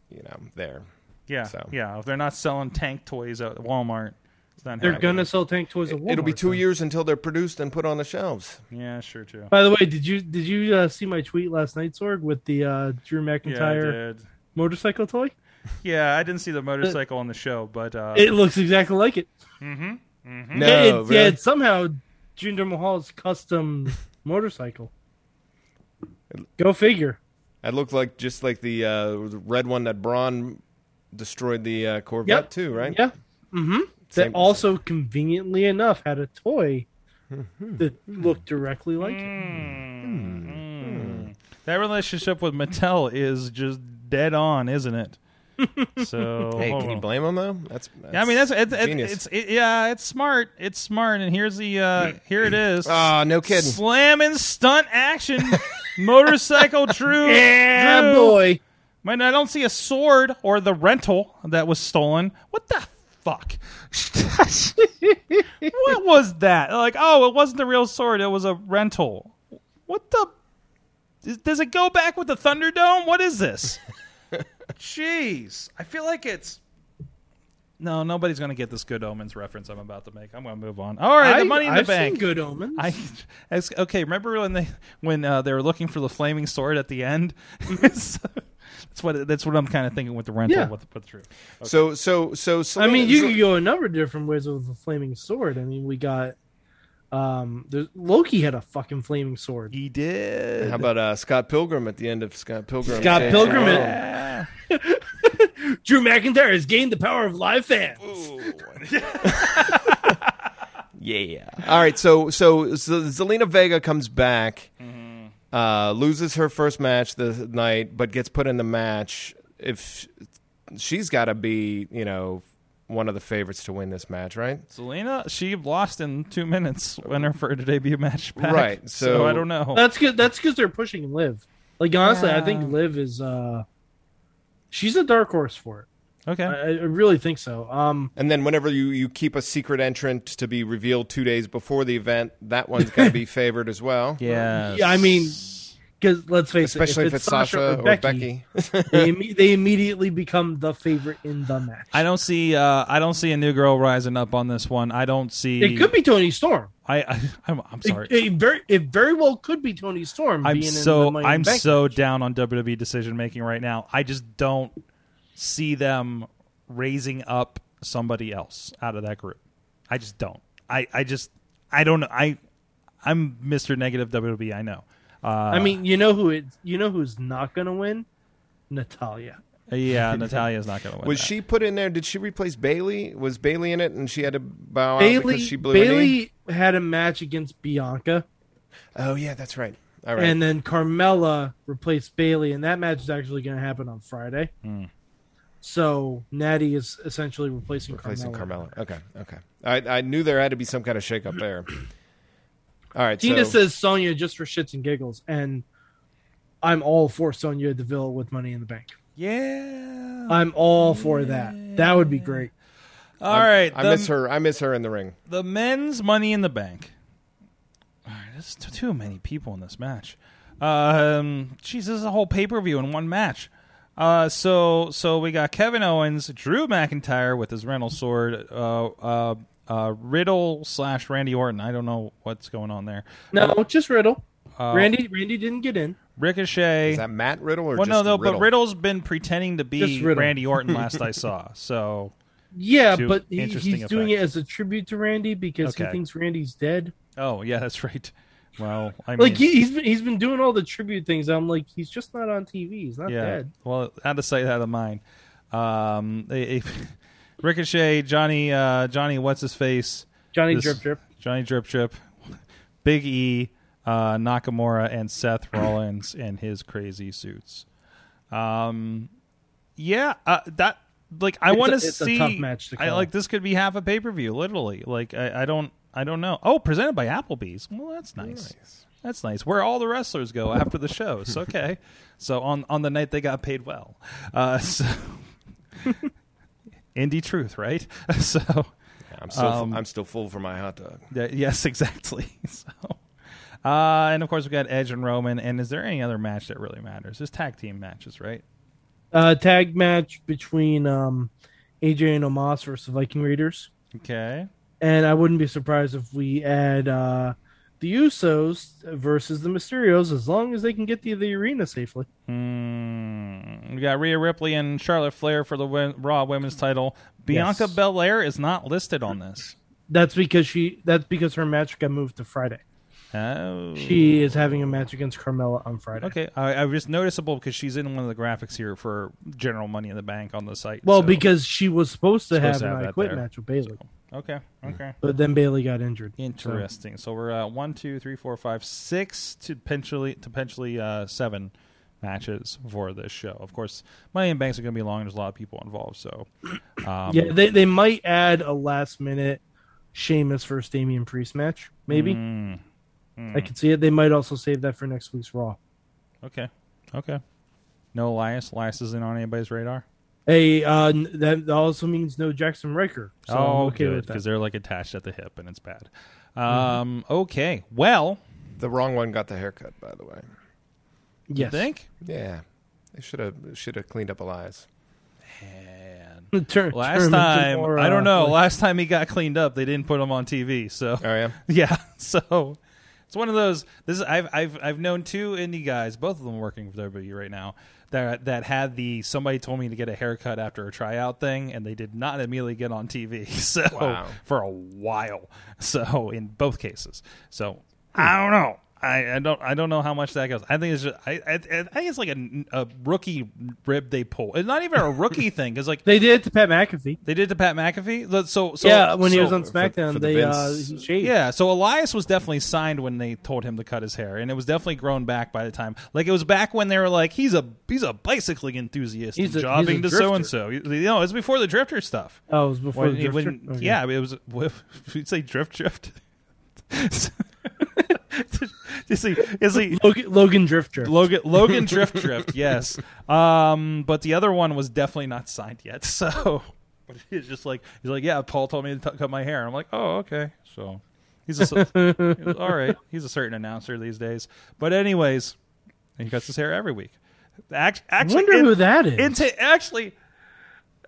you know, there. Yeah, So. yeah. If they're not selling tank toys at Walmart, it's not They're happening. going to sell tank toys at Walmart. It'll be two so. years until they're produced and put on the shelves. Yeah, sure, too. By the way, did you did you uh, see my tweet last night, Sorg, with the uh, Drew Yeah, I McIntyre did. Motorcycle toy? Yeah, I didn't see the motorcycle on the show, but uh, It looks exactly like it. No, yeah, it, really? yeah, it's somehow Jinder Mahal's custom motorcycle. Go figure. It looked like just like the uh, red one that Braun destroyed the uh, Corvette Yep. too, right? Yeah. Mm-hmm. That Same- also, conveniently enough, had a toy Mm-hmm. that looked directly like it. mm, that relationship with Mattel is just dead on, isn't it? So Hey, hold can you blame him though? That's, that's Yeah, I mean that's it's it's, genius. it's it, yeah, it's smart. It's smart, and here's the uh here it is. Ah, no kidding. Slamming stunt action, motorcycle Drew. Yeah, Drew. boy. Man, I don't see a sword or the rental that was stolen. What the fuck? what was that? Like, oh, it wasn't the real sword. It was a rental. What the? Is- Does it go back with the Thunderdome? What is this? Jeez, I feel like it's. No, nobody's gonna get this Good Omens reference I'm about to make. I'm gonna move on. All right, the Money in I've the Bank. Seen good omens. I as, okay. Remember when they when uh, they were looking for the flaming sword at the end? that's what that's what I'm kind of thinking with the rental. Yeah. With, with Drew. So so so. I mean, you so- could go a number of different ways with the flaming sword. I mean, we got um, there's, Loki had a fucking flaming sword. He did. How about uh, Scott Pilgrim at the end of Scott Pilgrim? Scott Saves Pilgrim the it- World? Yeah. Drew McIntyre has gained the power of live fans. Yeah. All right. So so, so Zelina Vega comes back, uh, loses her first match the night, but gets put in the match. If she's got to be, you know, one of the favorites to win this match, right? Zelina, she lost in two minutes when her first debut match back. Right, So, so- I don't know. That's good. That's because they're pushing Liv. Like honestly, I think Yeah. Liv is. uh She's a dark horse for it. okay. I, I really think so. Um, And then whenever you, you keep a secret entrant to be revealed two days before the event, that one's got to be favored as well. yeah. yeah, I mean, because let's face Especially it, especially if, it's Sasha, or Becky. they, imme- they immediately become the favorite in the match. I don't see. Uh, I don't see a new girl rising up on this one. I don't see. It could be Toni Storm. I. I I'm, I'm It, sorry. it very, it very well could be Toni Storm. I'm being in the so I'm so match. down on WWE decision making right now. I just don't see them raising up somebody else out of that group. I just don't. I I just I don't know. I I'm Mr. Negative WWE. I know. Uh, I mean, you know who it. You know who's not going to win? Natalya. yeah, Natalya's not going to win. Was that. she put in there? Did she replace Bayley? Was Bayley in it and she had to bow out because she blew a? Bayley had a match against Bianca, Oh yeah, that's right. All right. and then Carmella replaced Bayley, and that match is actually going to happen on Friday. Hmm. So Natty is essentially replacing, Replacing Carmella. Carmella. Okay, okay. I I knew there had to be some kind of shakeup there. All right. Tina so, says Sonya just for shits and giggles, and I'm all for Sonya Deville with Money in the Bank. Yeah. I'm all for that. That would be great. All right. I the- miss her. I miss her in the ring. the men's Money in the Bank. All right, there's too many people in this match. Um, geez, this is a whole pay per view in one match. Uh, so so we got Kevin Owens, Drew McIntyre with his rental sword, uh, uh, uh, Riddle slash Randy Orton. I don't know what's going on there. No, just Riddle. Uh, Randy Randy didn't get in. Ricochet. Is that Matt Riddle or well, just no, no, Riddle? but Riddle's been pretending to be Randy Orton last I saw. So Yeah, but he, interesting he's doing it as a tribute to Randy because Okay. he thinks Randy's dead. oh yeah, that's right. Well, I mean, Like he, he's been, he's been doing all the tribute things. I'm like, he's just not on TV. He's not yeah. dead. Well, out of sight, out of mind. Um, they- they- Ricochet, Johnny, uh, Johnny, what's his face? Johnny This- Drip Drip. Johnny Drip Drip, Big E, uh, Nakamura, and Seth Rollins in his crazy suits. Um, yeah, uh, that like I want to see. tough match to I like this could be half a pay per view, literally. Like I, I don't, I don't know. Oh, presented by Applebee's. Well, that's nice. That's nice. Where all the wrestlers go after the shows. Okay, so on on the night they got paid well. Uh, so indie truth, right? So. I'm still. Um, I'm still full for my hot dog. Yeah, yes, exactly. So, uh, and of course we got Edge and Roman. And is there any other match that really matters? There's tag team matches, right? Uh, tag match between um, AJ and Omos versus Viking Raiders. Okay. And I wouldn't be surprised if we add uh, the Usos versus the Mysterios as long as they can get to the arena safely. Hmm. we got Rhea Ripley and Charlotte Flair for the win- Raw Women's Title. Bianca Yes. Belair is not listed on this. That's because she. That's because her match got moved to Friday. Oh. She is having a match against Carmella on Friday. Okay, I, I was just noticeable because she's in one of the graphics here for General Money in the Bank on the site. Well, so- because she was supposed to Supposed have to an have I Quit there. match with Bayley, okay, okay. but then Bayley got injured. Interesting. So, we're at one, two, three, four, five, six to potentially to potentially uh, seven matches for this show. Of course, Money in Banks are going to be long. There's a lot of people involved. So, um, yeah, they they might add a last minute Sheamus versus Damian Priest match. Maybe mm, I can see it. They might also save that for next week's Raw. okay, okay. No Elias. Elias isn't on anybody's radar. Hey, uh, that also means no Jaxson Ryker. So I'm oh, okay good, with because they're like attached at the hip, and it's bad. Um, okay. Well, The wrong one got the haircut, by the way. you think? Yeah, they should have should have cleaned up Elias. Man. Turn- turn Last him into time, more, I don't uh, know. like- Last time he got cleaned up, they didn't put him on TV. So Oh yeah. Yeah, so it's one of those. This is I've I've I've known two indie guys, both of them working for WWE right now, that that had the somebody told me to get a haircut after a tryout thing, and they did not immediately get on TV. So Wow. for a while, so in both cases, so hmm. I don't know. I, I don't I don't know how much that goes. I think it's just I I, I think it's like a, a rookie rib they pull. It's not even a rookie thing because like They did it to Pat McAfee. they did to Pat McAfee. So, so yeah, when he so- was on SmackDown, for the they uh, Vince- he shaved. Yeah, so Elias was definitely signed when they told him to cut his hair, and it was definitely grown back by the time. Like it was back when they were like, he's a he's a bicycling enthusiast, He's and a- jobbing he's a to so and so. You know, it was before the drifter stuff. Oh, it was before When- the Drift when- Trip? Okay. Yeah, it was. You'd say drift drift. is he? Is he? Logan, Logan Drift Drift. Logan Logan Drift Drift, yes. Um, but the other one was definitely not signed yet. So but he's just like he's like, yeah, Paul told me to t- cut my hair. I'm like, oh, okay. So he's a he's- all right. He's a certain announcer these days. But anyways, he cuts his hair every week. Act, I actually, wonder in- who that is. into actually.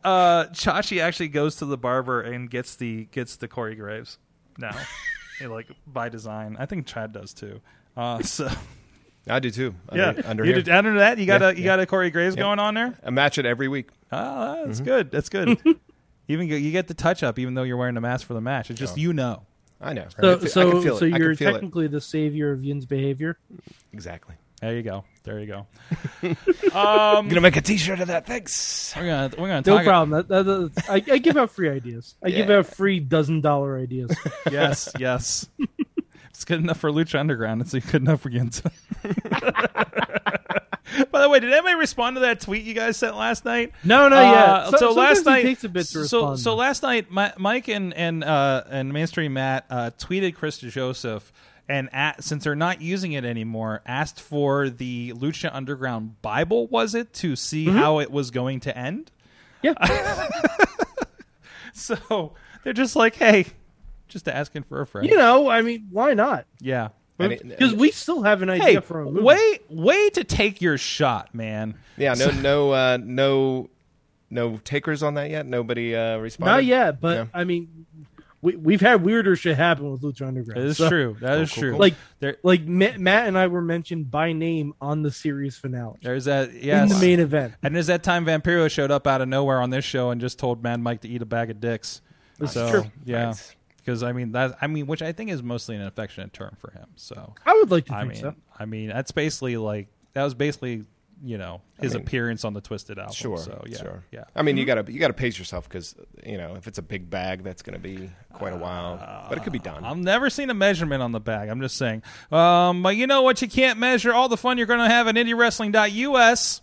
Uh, Chachi actually goes to the barber and gets the gets the Corey Graves now, like by design. I think Chad does too. Uh, so I do too. yeah, Under, under you here. did under that. You got Yeah, a you yeah. got a Corey Graves going on there. I match it every week. Oh, that's Mm-hmm. good. That's good. even you get the touch up, even though you're wearing a mask for the match. It's just you know. I know. so, I can, so, I can feel so it. You're can feel it. technically the savior of Yin's behavior. Exactly. There you go. There you go. I'm gonna make a T-shirt of that. Thanks. We're gonna we're gonna No talk. problem. That, that, that- I, I give out free ideas. I give out free dozen dollar ideas. Yes, yes. It's good enough for Lucha Underground. It's good enough for Ginza. By the way, did anybody respond to that tweet you guys sent last night? No, no, Uh, yeah. So, so last night takes a bit to so respond. so last night Mi- Mike and and uh, and mainstream Matt uh, tweeted Chris Joseph and at, since they're not using it anymore, asked for the Lucha Underground Bible. Was it to see Mm-hmm. how it was going to end? yeah, So they're just like, hey, just asking for a friend. you know, I mean, why not? yeah. Because we still have an idea Hey, for a movie. way way to take your shot, man. Yeah. No. No. Uh, no. No takers on that yet. Nobody uh, responded. Not yet, but Yeah. I mean, we we've had weirder shit happen with Lucha Underground. That is so- true. That is cool, true. cool. Like, there, like Ma- Matt and I were mentioned by name on the series finale there's that. Yeah, in the main event. And there's that time Vampiro showed up out of nowhere on this show and just told Mad Mike to eat a bag of dicks. That's so, true. Yeah. Nice. Because I mean that I mean which I think is mostly an affectionate term for him. So I would like to I think mean so. I mean that's basically like that was basically you know his mean, appearance on the Twisted album. Sure. So yeah. Sure. Yeah. I mean, you gotta you gotta pace yourself because you know if it's a big bag, that's gonna be quite a while. But it could be done. I've never seen a measurement on the bag. I'm just saying. Um, but you know what? You can't measure all the fun you're going to have at IndieWrestling.us.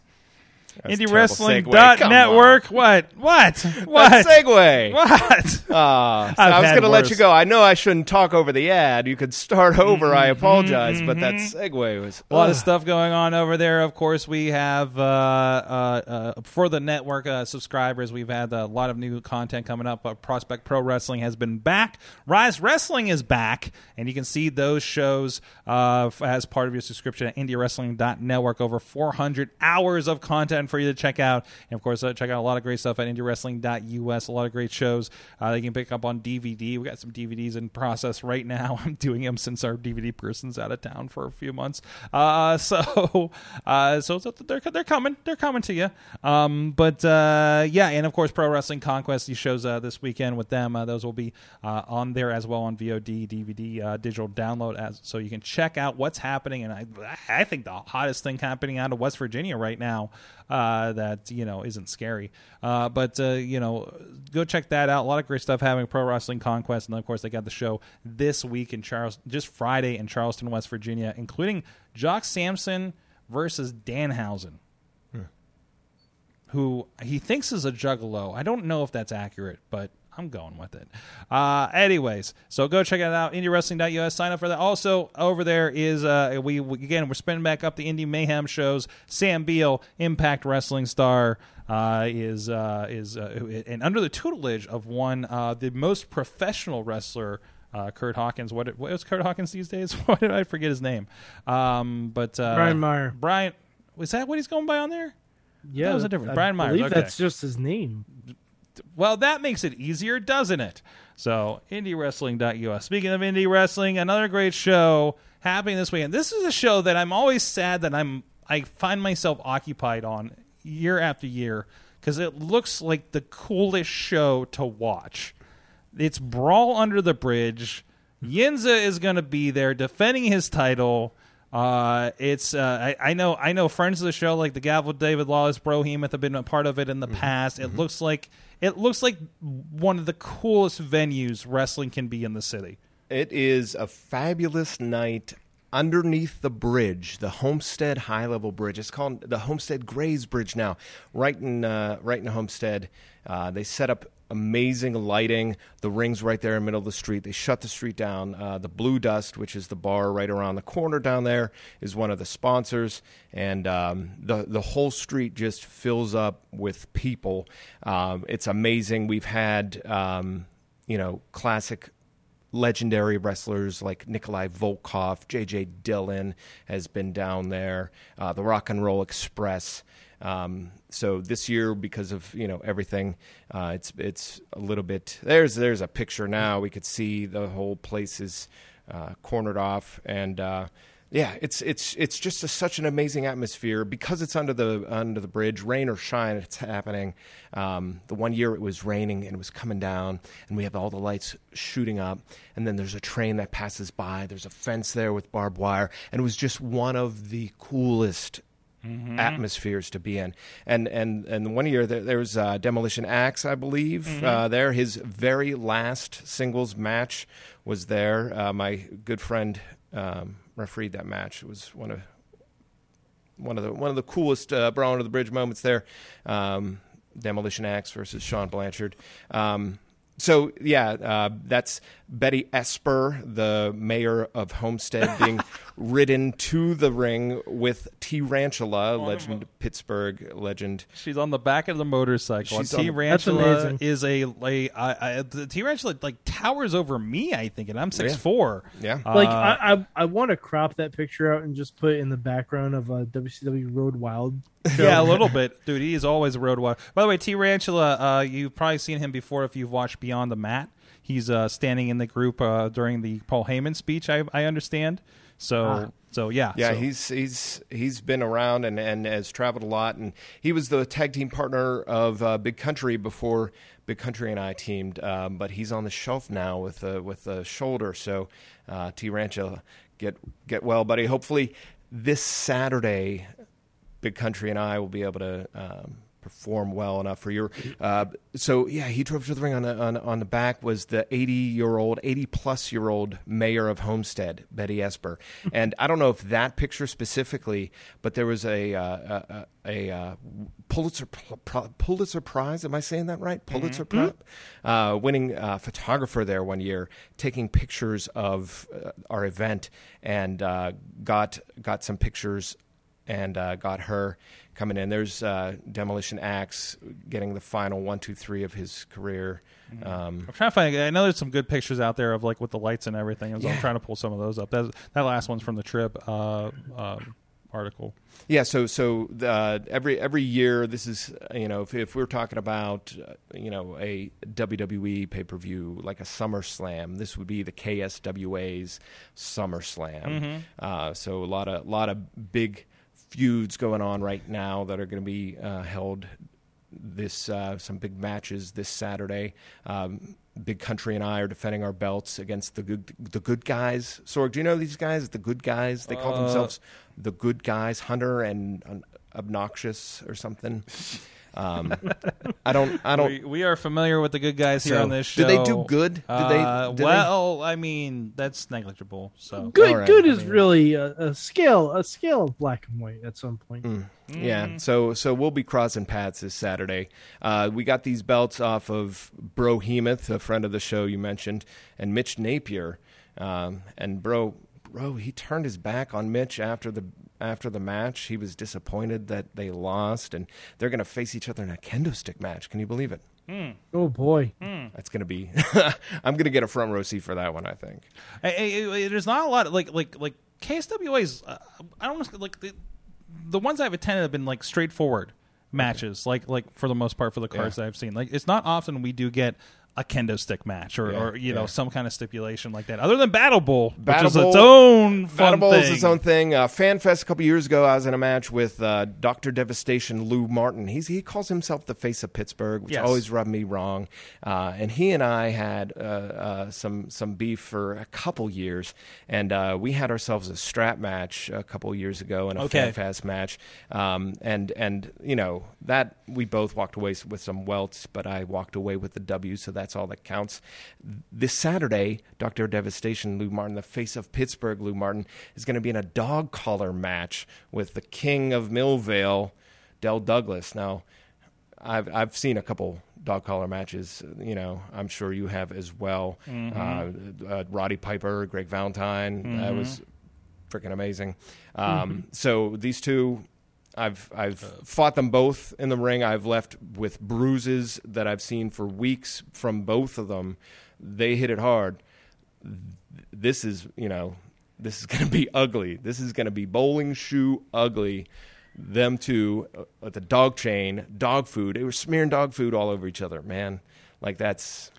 That's terrible segue. Come IndieWrestling.network. What? What? What? That segue. What? Ah, so I've was going to let you go. I know I shouldn't talk over the ad. You could start over. I apologize, but that Mm-hmm. segue was A lot of stuff going on over there. Of course, we have uh, uh, uh, for the network uh, subscribers. We've had a lot of new content coming up. Uh, Prospect Pro Wrestling has been back. Rise Wrestling is back, and you can see those shows uh, as part of your subscription at IndieWrestling.network. Over 400 hours of content for you to check out, and of course, uh, check out a lot of great stuff at IndieWrestling.us. A lot of great shows uh, you can pick up on DVD. We got some DVDs in process right now. I'm doing them since our DVD person's out of town for a few months. Uh, so, uh, so so they're they're coming. They're coming to you. Um, but uh, yeah, and of course, Pro Wrestling Conquest. These shows uh, this weekend with them. Uh, those will be uh, on there as well on VOD, DVD, uh, digital download, as so you can check out what's happening. And I I think the hottest thing happening out of West Virginia right now uh, that you know isn't scary. Uh, but uh, you know, go check that out. A lot of great stuff having Pro Wrestling Conquest, and then of course they got the show this week in Charles, just Friday in Charleston, West Virginia, including Jock Sampson versus Danhausen. Who he thinks is a juggalo. I don't know if that's accurate, but I'm going with it. Uh, anyways, so go check it out. IndieWrestling.us. Sign up for that. Also, over there is uh, we, we again we're spinning back up the Indie Mayhem shows. Sam Beale, Impact Wrestling star, uh, is uh, is uh, and under the tutelage of one uh, the most professional wrestler. Uh, Kurt Hawkins. What, what is Kurt Hawkins these days? Why did I forget his name? Um, but uh, Brian Meyer. Brian, was that what he's going by on there? Yeah, That was a different- I Brian Myers, believe okay. that's just his name. Well, that makes it easier, doesn't it? So, IndieWrestling.us. Speaking of indie wrestling, another great show happening this weekend. This is a show that I'm always sad that I'm I find myself occupied on year after year because it looks like the coolest show to watch. It's Brawl Under the Bridge Yinza is going to be there defending his title. Uh, it's uh, I, I know I know friends of the show like the Gavel David Lawless Brohemoth have been a part of it in the past. It looks like it looks like one of the coolest venues wrestling can be in the city. It is a fabulous night underneath the bridge, the Homestead High Level Bridge. It's called the Homestead Grays Bridge now. Right in uh, right in Homestead, uh, they set up amazing lighting. The rings right there in the middle of the street. They shut the street down. Uh, the Blue Dust, which is the bar right around the corner down there, is one of the sponsors, and um, the the whole street just fills up with people. Um, it's amazing. We've had um, you know classic legendary wrestlers like Nikolai Volkov, J.J. Dillon has been down there, uh, the Rock and Roll Express. Um, so this year, because of you know everything, uh, it's it's a little bit. There's there's a picture now. We could see the whole place is uh, cornered off, and uh, yeah, it's it's it's just a, such an amazing atmosphere because it's under the under the bridge, rain or shine, it's happening. Um, the one year it was raining and it was coming down, and we have all the lights shooting up, and then there's a train that passes by. There's a fence there with barbed wire, and it was just one of the coolest atmospheres to be in. And and and one year there, there was uh, Demolition Axe, I believe. Uh, there, his very last singles match was there. Uh, my good friend um, refereed that match. It was one of one of the one of the coolest uh, brawl under the bridge moments there. Um, Demolition Axe versus Sean Blanchard. Um, so yeah, uh, that's Betty Esper, the mayor of Homestead, being ridden to the ring with T. Rantula, legend Pittsburgh legend. She's on the back of the motorcycle. She's and T on the- That's Rantula amazing. is a, a I, I, the T Rantula like towers over me. I think, and I'm six four. Yeah. Like Uh, I, I, I want to crop that picture out and just put it in the background of a WCW Road Wild. Show. Yeah, a little bit, dude. He is always a road wild. By the way, T. Rantula, uh, you've probably seen him before if you've watched Beyond the Mat. He's uh, standing in the group uh, during the Paul Heyman speech. I, I understand. So, Ah. so yeah, Yeah, so- he's he's he's been around and, and has traveled a lot, and he was the tag team partner of uh, Big Country before Big Country and I teamed. Um, but he's on the shelf now with a with a shoulder. So uh, T Rancho, get get well, buddy. Hopefully this Saturday, Big Country and I will be able to. Um, perform well enough for your uh, so yeah he drove to the ring on the on, on the back was the 80 year old 80 plus year old mayor of homestead betty esper. And i don't know if that picture specifically but there was a uh, a, a, uh pulitzer pulitzer prize am i saying that right? Pulitzer Prize uh, winning uh, photographer there one year taking pictures of uh, our event and uh, got got some pictures and uh, got her coming in. There's uh, Demolition Axe getting the final one, two, three of his career. Um, I'm trying to find. I know there's some good pictures out there of like with the lights and everything. So I'm trying to pull some of those up. That that last one's from the trip uh, uh, article. yeah, so so uh, every every year, this is you know if, if we're talking about uh, you know a WWE pay per view like a SummerSlam, this would be the KSWA's SummerSlam. Uh, so a lot of lot of big feuds going on right now that are going to be uh, held this uh, some big matches this Saturday. Um, Big Country and I are defending our belts against the good the good guys. Sorg, do you know these guys? The good guys. They call themselves the good guys. Hunter and obnoxious or something. Um, I don't. I don't. We, we are familiar with the good guys here So, on this show. did they do good? Did they- Uh, did they- well, I mean that's negligible. So Good, All right. good I is really a, a scale, a scale of black and white at some point. Mm. Yeah, so so we'll be crossing paths this Saturday. Uh, we got these belts off of Bro Hemoth, a friend of the show you mentioned, and Mitch Napier. Um, and bro, bro, he turned his back on Mitch after the after the match. He was disappointed that they lost, and they're going to face each other in a kendo stick match. Can you believe it? Oh boy, That's going to be. I'm going to get a front row seat for that one. I think. I, I, I- there's not a lot of, like like like KSWA's. Uh, I don't know, like the the ones I've attended have been like straightforward matches, like like for the most part for the cards Yeah. that I've seen. Like it's not often we do get a kendo stick match or, Yeah, or you know some kind of stipulation like that, other than Battle Bowl, Battle which is Bowl- its own fun Battle Bowl thing. is its own thing. Uh, FanFest a couple years ago, I was in a match with uh, Doctor Devastation Lou Martin. He's he calls himself the face of Pittsburgh, which Yes. always rubbed me wrong. Uh, and he and I had uh, uh, some some beef for a couple years, and uh, we had ourselves a strap match a couple years ago and a Okay. FanFest match. Um, and and you know that we both walked away with some welts, but I walked away with the W, so that's all that counts. This Saturday, Doctor Devastation Lou Martin, the face of Pittsburgh, Lou Martin, is going to be in a dog collar match with the King of Millvale, Del Douglas. Now, I've I've seen a couple dog collar matches. You know, I'm sure you have as well. Uh, uh, Roddy Piper, Greg Valentine. That was freaking amazing. Um, So these two, I've I've fought them both in the ring. I've left with bruises that I've seen for weeks from both of them. They hit it hard. This is you know this is going to be ugly. This is going to be bowling shoe ugly. Them two uh, at the dog chain, dog food. They were smearing dog food all over each other, man. Like that's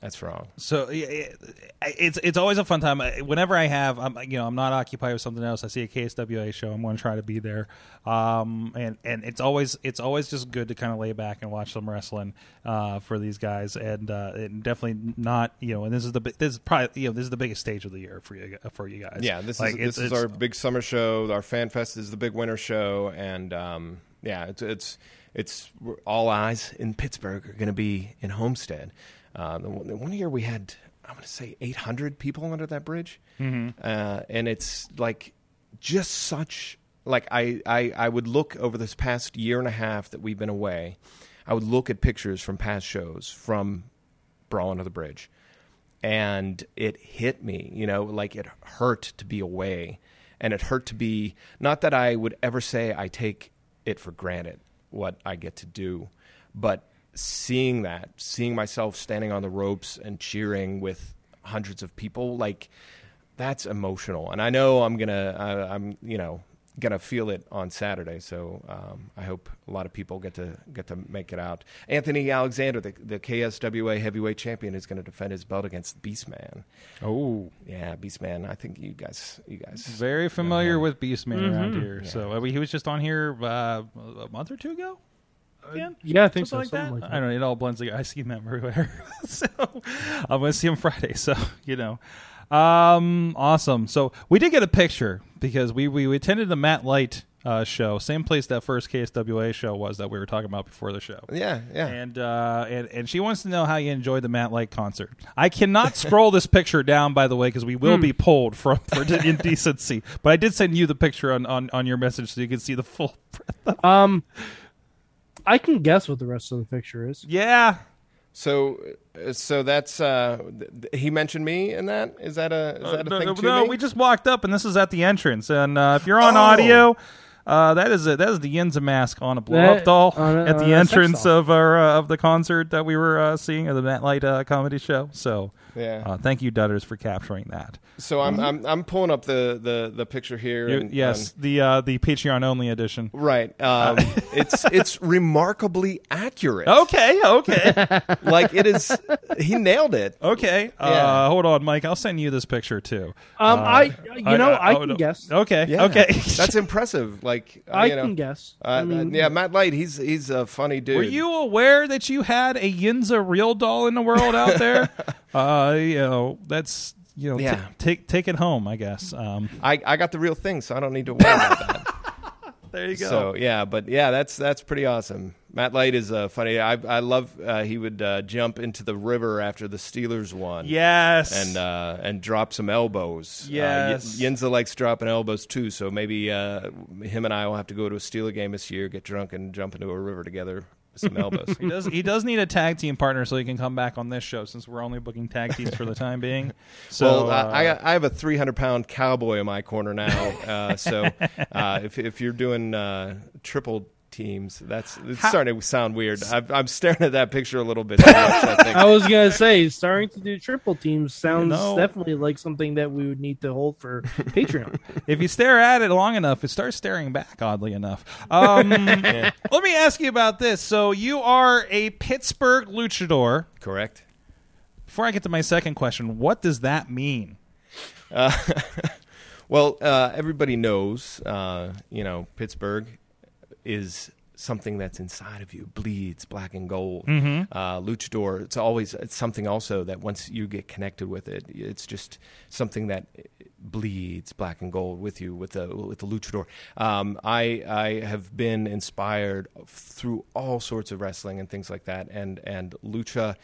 that's wrong. So it's it's always a fun time. Whenever I have, I'm, you know, I'm not occupied with something else. I see a KSWA show. I'm going to try to be there. Um, and and it's always it's always just good to kind of lay back and watch some wrestling uh, for these guys. And, uh, and definitely not, you know. And this is the this is probably you know this is the biggest stage of the year for you for you guys. Yeah, this Like, is it's- this is our big summer show. Our fan fest is the big winter show, and um, yeah, it's it's it's all eyes in Pittsburgh are going to be in Homestead. Uh, the, one, the one year we had, I'm going to say, 800 people under that bridge, mm-hmm. uh, and it's like just such like I, I I would look over this past year and a half that we've been away. I would look at pictures from past shows from Brawl Under the Bridge and it hit me you know like it hurt to be away and it hurt to be not that i would ever say i take it for granted what i get to do but seeing that seeing myself standing on the ropes and cheering with hundreds of people like that's emotional. And i know i'm gonna I, i'm you know gonna feel it on saturday. So um, i hope a lot of people get to get to make it out. Anthony alexander the, the kswa heavyweight champion is going to defend his belt against beastman. Oh. Yeah beastman. I think you guys you guys very familiar with Beastman around here. Yeah. So I mean, he was just on here uh, a month or two ago. Again? Yeah, I think so. something like that. I don't know. It all blends together. I see him everywhere. so I'm going to see him Friday. So, you know. Um, awesome. So we did get a picture because we, we attended the Matt Light uh, show, same place that first KSWA show was that we were talking about before the show. yeah yeah And, uh, and and she wants to know how you enjoyed the Matt Light concert. I cannot scroll this picture down, by the way, because we will be pulled from for indecency. But I did send you the picture on, on, on your message so you can see the full. Um, I can guess what the rest of the picture is. yeah, so uh, so that's uh th- th- he mentioned me in that is that a is that a Uh, thing no, to no, me? we just walked up, and this is at the entrance. And uh, if you're on Oh. audio, uh, that is it. That is the Yinza mask on a blow up doll on a- at on the a entrance of our uh, of the concert that we were uh, seeing at the Matt Light uh, comedy show. So, Yeah. uh, thank you, Dutters, for capturing that. so I'm, I'm I'm pulling up the the the picture here and, yes, and- the uh, the Patreon only edition. right um it's it's remarkably accurate Okay, okay, like it is he nailed it okay. Yeah. Uh, hold on, Mike. I'll send you this picture too. Um, Uh, I you know I, oh, can no. guess. Okay, yeah okay. that's impressive like uh, I you know, can guess. uh, I mean, yeah Matt Light he's he's a funny dude Were you aware that you had a Yinza real doll in the world out there? Uh, you know, that's you know, t- Yeah. take take it home, I guess. Um, I I got the real thing so I don't need to worry about that there you go. So yeah, but yeah, that's that's pretty awesome. Matt Light is uh, funny. I I love uh, he would uh, jump into the river after the Steelers won. yes, And uh, and drop some elbows. Yes. uh, Y- Yinza likes dropping elbows too. So maybe uh, him and I will have to go to a Steeler game this year, get drunk, and jump into a river together with some elbows. he does. He does need a tag team partner so he can come back on this show since we're only booking tag teams for the time being. So well, uh, I I have a 300 pound cowboy in my corner now. Uh, so uh, if if you're doing uh, triple teams, that's it's How- starting to sound weird. I'm, I'm staring at that picture a little bit too much. I. I was gonna say starting to do triple teams sounds know- definitely like something that we would need to hold for Patreon. if you stare at it long enough, it starts staring back. Oddly enough, um, let me ask you about this. So you are a Pittsburgh luchador. Correct. Before I get to my second question, what does that mean? Well, uh, everybody knows, uh, you know, Pittsburgh is something that's inside of you, bleeds black and gold. Uh, luchador, it's always it's something also that once you get connected with it, it's just something that bleeds black and gold with you with the with the luchador. Um, I I have been inspired through all sorts of wrestling and things like that, and and lucha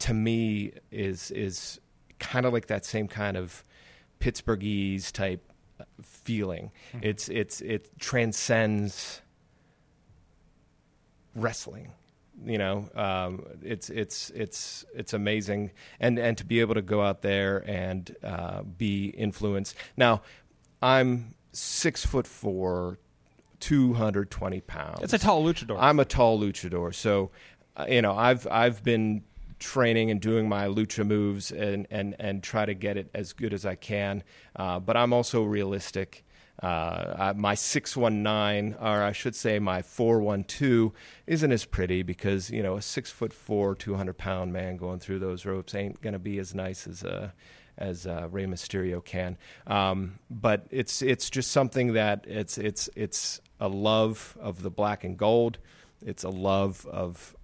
to me is is kind of like that same kind of Pittsburghese type feeling. It's it's it transcends wrestling. You know, um, it's it's it's it's amazing, and and to be able to go out there and uh, be influenced. Now, I'm six foot four, two hundred twenty pounds. It's a tall luchador. I'm a tall luchador, so uh, you know I've I've been training and doing my lucha moves and and and try to get it as good as I can. Uh, but I'm also realistic. Uh, my 619, or I should say my 412, isn't as pretty because you know a six foot four, 200 pound man going through those ropes ain't gonna be as nice as uh, as uh, Rey Mysterio can. Um, but it's it's just something that it's it's it's a love of the black and gold. It's a love of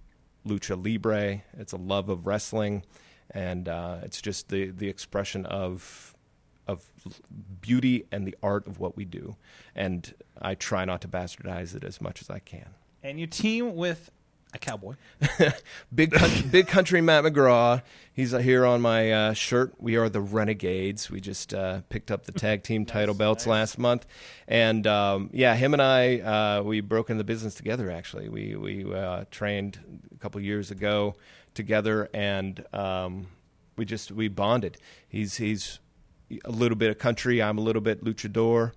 lucha libre. It's a love of wrestling, and uh, it's just the the expression of of beauty and the art of what we do. And I try not to bastardize it as much as I can. and you team with a cowboy. Big country, big country Matt McGraw. He's uh, here on my uh, shirt. We are the Renegades. We just uh, picked up the tag team title belts last month, and um, yeah, him and I uh, we broke in the business together. Actually, we we uh, trained a couple years ago together, and um, we just we bonded. He's he's a little bit of country. I'm a little bit luchador.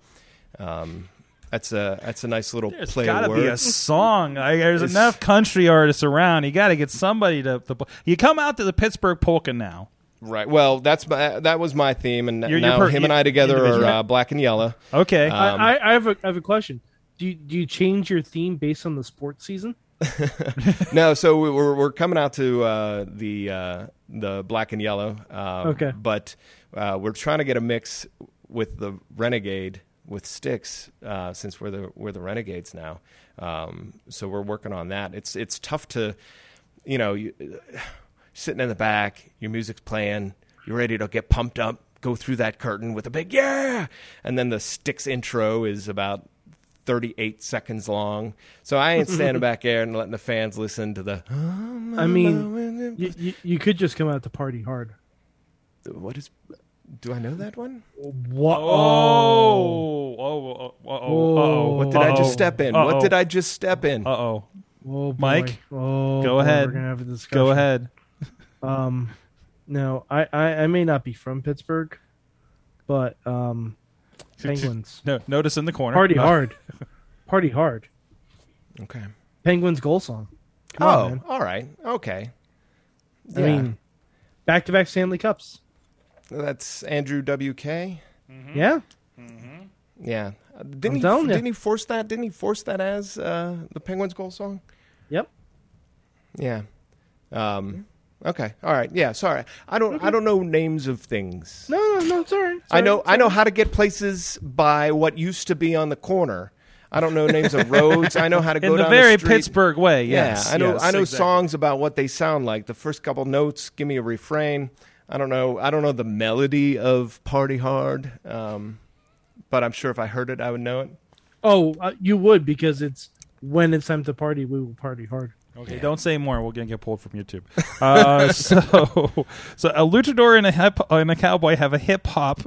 Um, that's a that's a nice little There's play got to of be a song. Like, there's It's- enough country artists around. You got to get somebody to, to. You come out to the Pittsburgh polka now. Right. Well, that's my, that was my theme, and You're- you're now per- him and I together are uh, black and yellow. Okay. Um, I, I, I have a I have a question. Do you, do you change your theme based on the sports season? No, so we- we're we're coming out to uh, the uh, the black and yellow. Um, Okay. But uh, we're trying to get a mix with the renegade with sticks uh, since we're the we're the renegades now. Um, so we're working on that. It's it's tough to, you know, you, sitting in the back, your music's playing, you're ready to get pumped up, go through that curtain with a big yeah, and then the sticks intro is about 38 seconds long. So I ain't standing back there and letting the fans listen to the. I mean, you, you, you could just come out to party hard. What is? Do I know that one? What? oh. Oh. Oh. Oh. Oh. What did I just step in? Uh-oh. What did I just step in? Uh oh. Oh. Mike, Oh, go boy, ahead. We're gonna have a discussion. Go ahead. Um, no, I, I, I may not be from Pittsburgh, but um, Penguins No, notice in the corner. party hard, party hard. Okay. Penguins goal song. Come oh, on, all right. Okay. I Yeah. mean, back to back Stanley Cups. That's Andrew WK. Yeah, Yeah. Uh, Didn't I'm he? Didn't he force that? Didn't he force that as uh, the Penguins' goal song? yep. Yeah. Um, okay. All right. Yeah. Sorry. I don't. I don't know names of things. No, no, no. It's all right. I know. right, I know how to get places by what used to be on the corner. I don't know names of roads. I know how to go In the down very street. Pittsburgh way. Yeah, I know. yes, I know exactly. songs about what they sound like. The first couple notes, give me a refrain. I don't know. I don't know the melody of "Party Hard," um, but I'm sure if I heard it, I would know it. Oh, uh, you would because it's when it's time to party, we will party hard. Okay, don't say more. We're gonna get pulled from YouTube. Uh, so, so a luchador and a hip, and a cowboy have a hip hop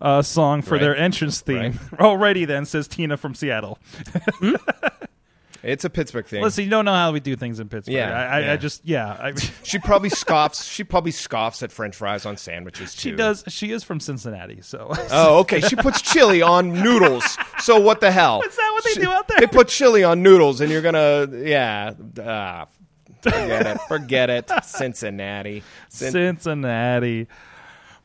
uh, song for Right. their entrance theme. Alrighty, then says Tina from Seattle. It's a Pittsburgh thing. Listen, you don't know how we do things in Pittsburgh. Yeah, I, I, yeah. I just yeah. I, She probably scoffs. She probably scoffs at French fries on sandwiches too. she does. She is from Cincinnati, so Oh, okay. She puts chili on noodles. So what the hell? Is that what they She- do out there? They put chili on noodles, and you're gonna, yeah. Uh, forget it. Forget it. Cincinnati. Cin- Cincinnati.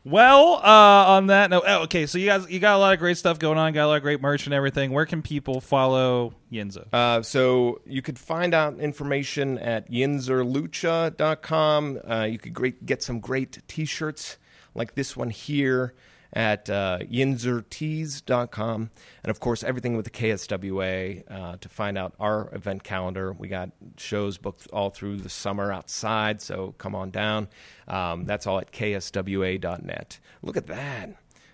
Well, uh, on that note, oh, okay, so you guys, you got a lot of great stuff going on, got a lot of great merch and everything. Where can people follow Yinza? Uh, so you could find out information at yinzerlucha.com. Uh, you could great, get some great T-shirts like this one here at uh, yinzertees.com. And of course, everything with the KSWA uh, to find out our event calendar. We got shows booked all through the summer outside, so come on down. Um, that's all at kswa.net. Look at that.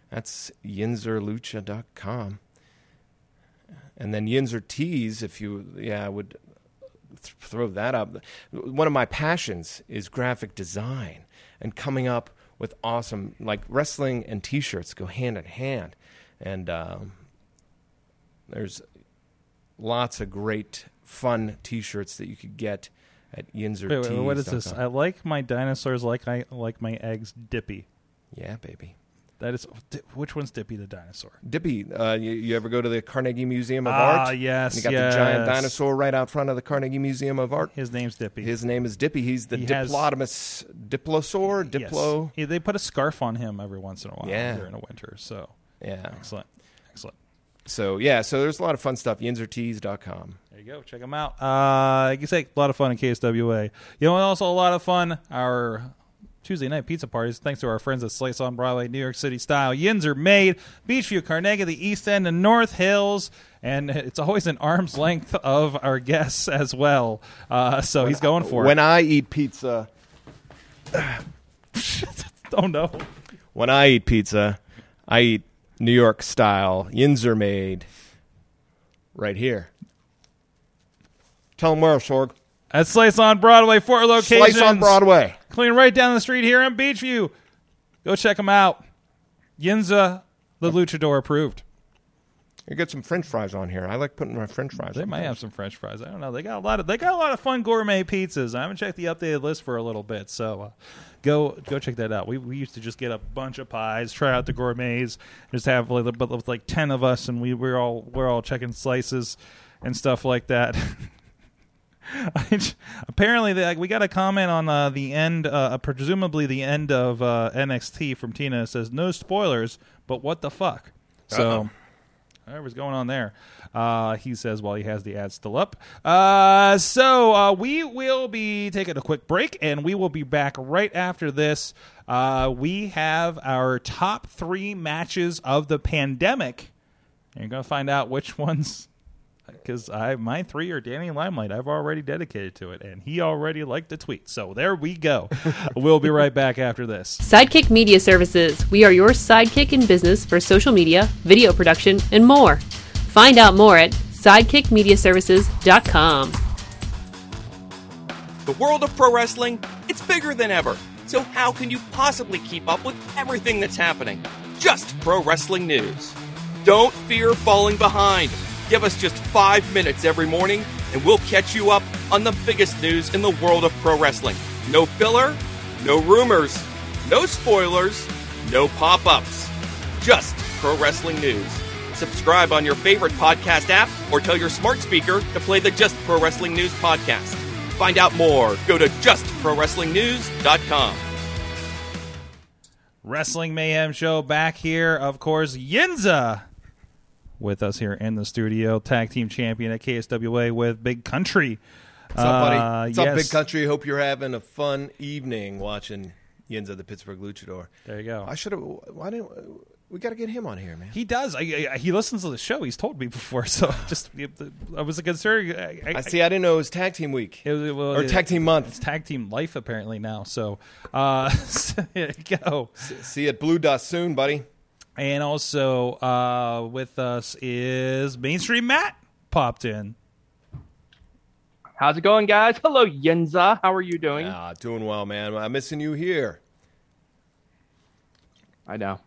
That's yinzerlucha.com. And then Yinzer Tees, if you, yeah, I would th- throw that up. One of my passions is graphic design and coming up with awesome, like wrestling and t shirts go hand in hand. And um, there's lots of great, fun t shirts that you could get at Yinzer Wait, wait, what is this? I like my dinosaurs like I like my eggs dippy. yeah, baby. That is which one's Dippy the dinosaur? Dippy, uh, you, you ever go to the Carnegie Museum of Ah, Art? yes, And you got the giant dinosaur right out front of the Carnegie Museum of Art. His name's Dippy. His name is Dippy. He's the He Diplodomus, Diplosaur, Yes. Diplo. Yeah, they put a scarf on him every once in a while Yeah. during the winter. So Yeah. excellent, excellent. So yeah, so there's a lot of fun stuff. Yinzertees.com. There you go. Check them out. Uh, like you say, a lot of fun in KSWA. You know, also a lot of fun. Our Tuesday night pizza parties, thanks to our friends at Slice on Broadway, New York City style. Yins are made Beechview, Carnegie, the East End, and North Hills. And it's always an arm's length of our guests as well. Uh, so he's going for When it. When I eat pizza, oh no. when I eat pizza, I eat New York style Yins are made right here. Tell them where, Sorg. At Slice on Broadway, four locations. Slice on Broadway. Clean right down the street here in Beechview. Go check them out. Yinza, the luchador approved. You get some French fries on here. I like putting my French fries. They might there. have some French fries. I don't know. They got a lot of they got a lot of fun gourmet pizzas. I haven't checked the updated list for a little bit, so uh, go go check that out. We we used to just get a bunch of pies, try out the gourmets, just have like, like ten of us, and we we're all we're all checking slices and stuff like that. Apparently, they, like, we got a comment on uh, the end, uh, presumably the end of uh, NXT from Tina. It says no spoilers, but what the fuck? So. Whatever's going on there. Uh, he says while he has the ad still up. Uh, so uh, we will be taking a quick break, and we will be back right after this. Uh, we have our top three matches of the pandemic. And you're going to find out which ones, because I my three are Danny Limelight. I've already dedicated to it, and he already liked the tweet. So there we go. we'll be right back after this. Sidekick Media Services. We are your sidekick in business for social media, video production, and more. Find out more at sidekickmediaservices.com. The world of pro wrestling, it's bigger than ever. So how can you possibly keep up with everything that's happening? Just pro wrestling news. Don't fear falling behind. Give us just 5 minutes every morning and we'll catch you up on the biggest news in the world of pro wrestling. No filler, no rumors, no spoilers, no pop-ups. Just pro wrestling news. Subscribe on your favorite podcast app or tell your smart speaker to play the Just Pro Wrestling News podcast. Find out more. Go to justprowrestlingnews.com. Wrestling Mayhem Show back here. Of course, Yinza with us here in the studio. Tag team champion at KSWA with Big Country. What's up, buddy? Uh, What's up, big country? Hope you're having a fun evening watching Yinza, the Pittsburgh Luchador. There you go. I should have. Why didn't we got to get him on here, man? He does. I, I, he listens to the show. He's told me before. So just I was concerned. I, I, I see. I didn't know it was tag team week It was- well, or it- tag team month. It's tag team life apparently now. So uh, so there you go. See you at Blue Dust soon, buddy. And also uh, with us is Mainstream Matt popped in. How's it going, guys? Hello, Yinza. How are you doing? Ah, doing well, man. I'm missing you here. I know.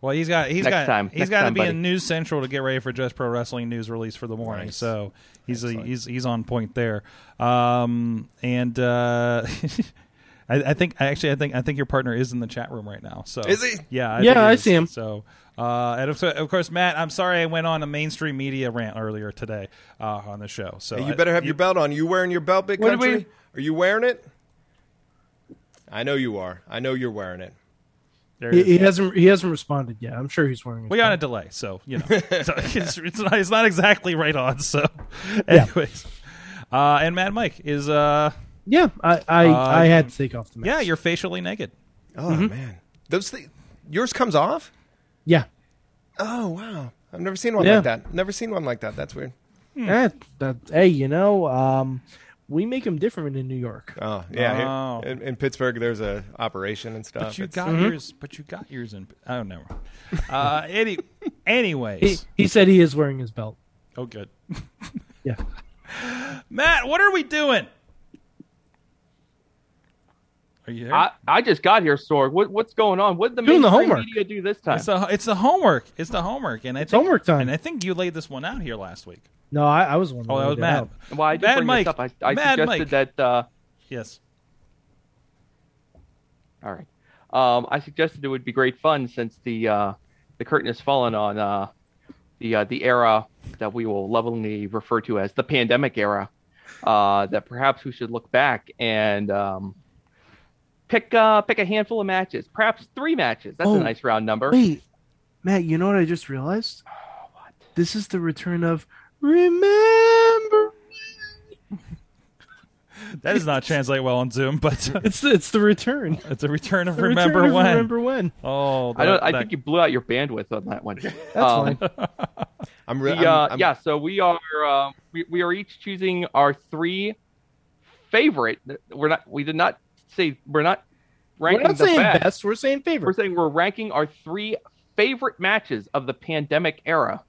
Well, he's got he's Next got time. he's Next got to time, be buddy. in News Central to get ready for Just Pro Wrestling news release for the morning. Nice. So he's Excellent. he's he's on point there. Um, and uh, I, I think actually I think I think your partner is in the chat room right now. So Is he? Yeah, I Yeah, he I see him. So. Uh, and of, of course, Matt, I'm sorry I went on a mainstream media rant earlier today uh, on the show. So Hey, you I- better have your belt on. You wearing your belt, big country? we- Are you wearing it? I know you are. I know you're wearing it. There He, he hasn't he hasn't responded yet. I'm sure he's wearing. his We got a delay, so you know so it's, it's, not, it's not exactly right on. So, anyways, uh, and Mad Mike is uh, Yeah, I I, Uh, I had to take off the mask. yeah, you're facially naked. Oh man, those thi- yours comes off. yeah. Oh wow, I've never seen one Yeah. like that. Never seen one like that. That's weird. Eh, that, hey, you know, um, we make them different in New York. Oh yeah, here- Oh. in, in Pittsburgh there's a operation and stuff. But you It's- got Mm-hmm. yours. But you got yours in. Oh no. Uh, any, He, anyways. he said he is wearing his belt. oh, good. Yeah. Matt, what are we doing? Are you there? I, I just got here, Sorg. What, what's going on? What did the Doing the homework. media do this time? it's the it's the homework. It's the homework, and I It's think, homework time. And I think you laid this one out here last week. No, I, I was the one. Oh, that was it Matt. out. well, I did Mad bring Mike. this up. I, I Mad suggested Mike. that. Uh, Yes. all right. Um, I suggested it would be great fun since the uh, the curtain has fallen on uh, the uh, the era that we will lovingly refer to as the pandemic era. Uh, that perhaps we should look back and um, pick uh, pick a handful of matches, perhaps three matches. That's Oh, a nice round number. Wait, Matt, you know what I just realized? What? This is the return of Remember. That does not translate well on Zoom, but It's the, it's the return. it's a return of The remember return of when. Remember when? Oh, I don't. I that- think you blew out your bandwidth on that one. That's Um, fine. I'm, re- The, uh, I'm, I'm- yeah, so we are uh, we, we are each choosing our three favorite. We're not. We did not say we're not ranking We're not the saying best. best. We're saying favorite. We're saying we're ranking our three favorite matches of the pandemic era.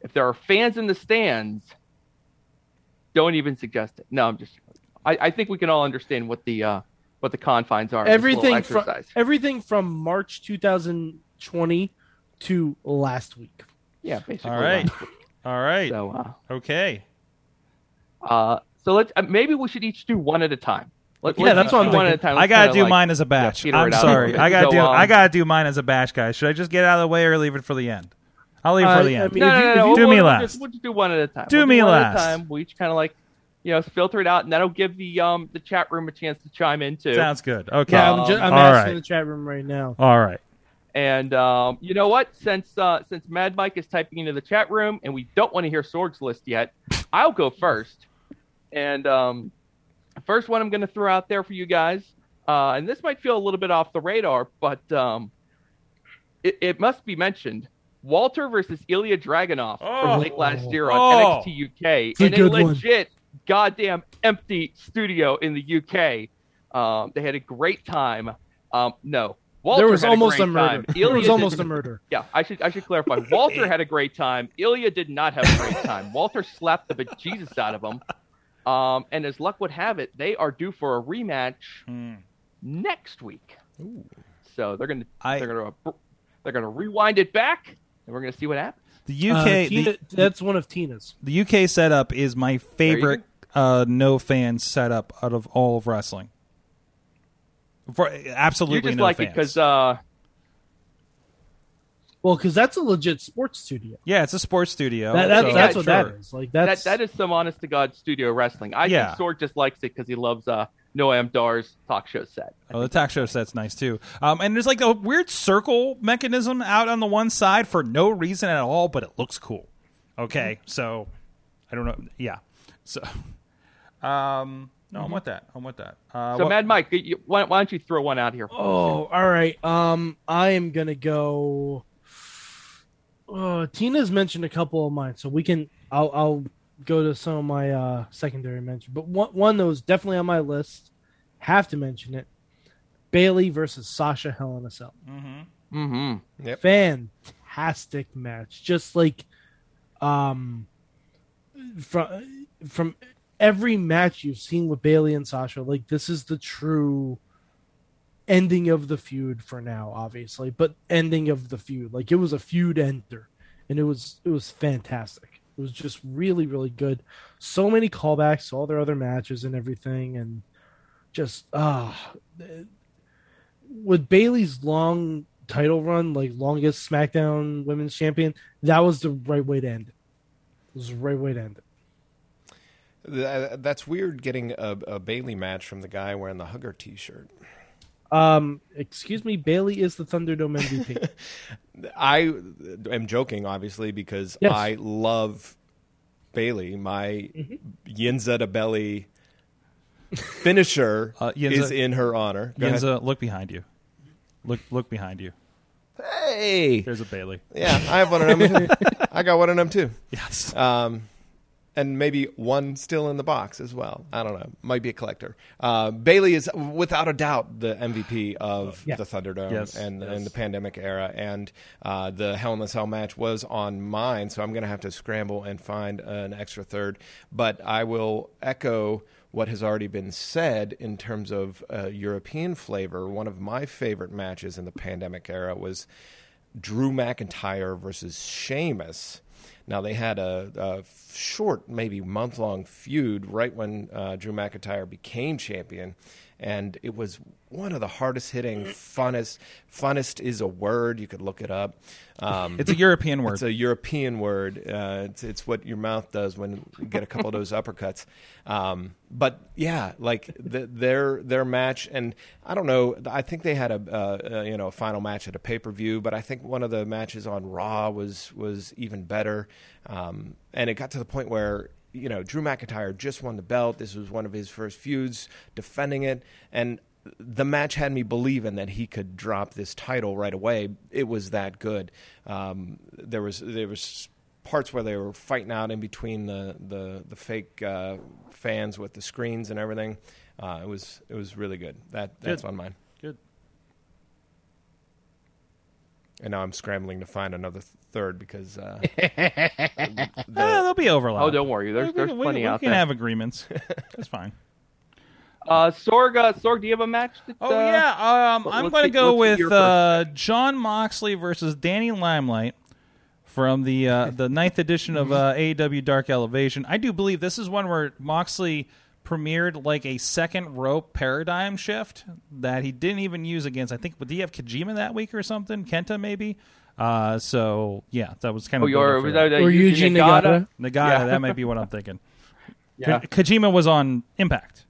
If there are fans in the stands, don't even suggest it. No, I'm just. I, I think we can all understand what the uh, what the confines are. of this little Everything from everything from March 2020 to last week. yeah, basically. All right. All right. So uh, Okay. Uh, so let's uh, maybe we should each do one at a time. Let, Yeah, that's what I'm one at a thinking. time. I gotta do like- mine as a batch. peter I'm sorry. I gotta So, do. um, I gotta do mine as a batch, guys. Should I just get out of the way or leave it for the end? I'll leave it Uh, for the I end. mean, No, if no, no, no. you- We'll, Do me we'll last. Just, we'll just do one at a time. Do We'll me one last. At a time. We each kind of like, you know, filter it out, and that'll give the um the chat room a chance to chime in too. Sounds good. Okay. Yeah, I'm, Um, ju- I'm asking right. the chat room right now. All right. And um, you know what? Since uh, since Mad Mike is typing into the chat room, and we don't want to hear Sorg's list yet, I'll go first. And um, first one I'm going to throw out there for you guys, uh, and this might feel a little bit off the radar, but um, it, it must be mentioned. Walter versus Ilya Dragunov Oh. from late last year on Oh. NXT UK in a good one. legit goddamn empty studio in the UK. Um, they had a great time. Um, no, Walter there was almost a, a, murder. There Ilya was did- almost a murder. yeah, I should I should clarify. Walter had a great time. Ilya did not have a great time. Walter slapped the bejesus out of him. Um, and as luck would have it, they are due for a rematch Hmm. next week. So they're gonna I- they're gonna they're gonna rewind it back, and we're gonna see what happens. The Uh, UK. Tina- the, that's one of Tina's. the UK setup is my favorite uh, no fan setup out of all of wrestling. For You absolutely just no like fans. it because uh, Well, because that's a legit sports studio. yeah, it's a sports studio. That, that, so- that's yeah, what sure. that is. Like that that's some honest to god studio wrestling. I Yeah. think Sorg just likes it because he loves uh, Noam Dar's talk show set. Oh, the talk show set's nice too. Um, and there's like a weird circle mechanism out on the one side for no reason at all, but it looks cool. Okay, so I don't know. Yeah, so um, no, I'm with that. I'm with that. Uh, So what- Mad Mike, you, why, why don't you throw one out here? Oh, all right. Um, I am gonna go. Uh, Tina's mentioned a couple of mine, so we can. I'll I'll go to some of my uh secondary mention, but one one that was definitely on my list. Have to mention it. Bayley versus Sasha Hell in a Cell. Mm-hmm. Mm-hmm. Yep. Fantastic match. Just like, um, from from every match you've seen with Bayley and Sasha, like this is the true ending of the feud for now, obviously, but ending of the feud. Like it was a feud ender, and it was it was fantastic. It was just really really good. So many callbacks all their other matches and everything, and just ah, with Bayley's long title run, like longest SmackDown Women's Champion, that was the right way to end it. It was the right way to end it. That's weird getting a, a Bayley match from the guy wearing the Hugger T-shirt. Um, excuse me, Bayley is the Thunderdome MVP. I am joking, obviously, because Yes. I love Bayley. My Mm-hmm. Yinza to belly finisher Uh, Yinza- is in her honor. Go ahead. Yinza, look behind you. Look look behind you. Hey, There's a Bayley. yeah, I have one of them. I got one of them too. Yes. Um, and maybe one still in the box as well. I don't know. Might be a collector. Uh, Bayley is without a doubt the MVP of Yeah. the Thunderdome Yes, and, yes. and the pandemic era. And uh, the Hell in the Cell match was on mine, so I'm going to have to scramble and find an extra third. But I will echo what has already been said in terms of uh, European flavor. One of my favorite matches in the pandemic era was Drew McIntyre versus Sheamus. Now they had a, a short, maybe month long feud right when uh, Drew McIntyre became champion, and it was one of the hardest hitting, funnest. Funnest is a word you could look it up. Um, It's a European word. it's a European word. Uh, it's, it's what your mouth does when you get a couple of those uppercuts. Um, but yeah, like the, their their match, and I don't know. I think they had a uh, you know a final match at a pay per view, but I think one of the matches on Raw was was even better. Um, and it got to the point where you know Drew McIntyre just won the belt. This was one of his first feuds, defending it, and the match had me believing that he could drop this title right away. It was that good. Um, there was there was parts where they were fighting out in between the the the fake uh, fans with the screens and everything. Uh, it was it was really good. That that's Good. on mine. Good. And now I'm scrambling to find another th- third because uh, Ah, there'll be overlap. Oh, don't worry. There's We- there's we, plenty we out can there. have agreements. That's fine. Uh, Sorg, uh, Sorg, do you have a match? That, Oh uh, yeah, um, I'm going to go with uh, Jon Moxley versus Danny Limelight from the uh, the ninth edition of uh, AEW Dark Elevation. I do believe this is one where Moxley premiered like a second rope paradigm shift that he didn't even use against. I think did he have Kojima that week or something? Kenta maybe. Uh, so yeah, that was kind Oh, of you're building was for that, uh, Or Yuji Nagata. Nagata. Yeah. That might be what I'm thinking. Yeah. Ko- Kojima was on Impact,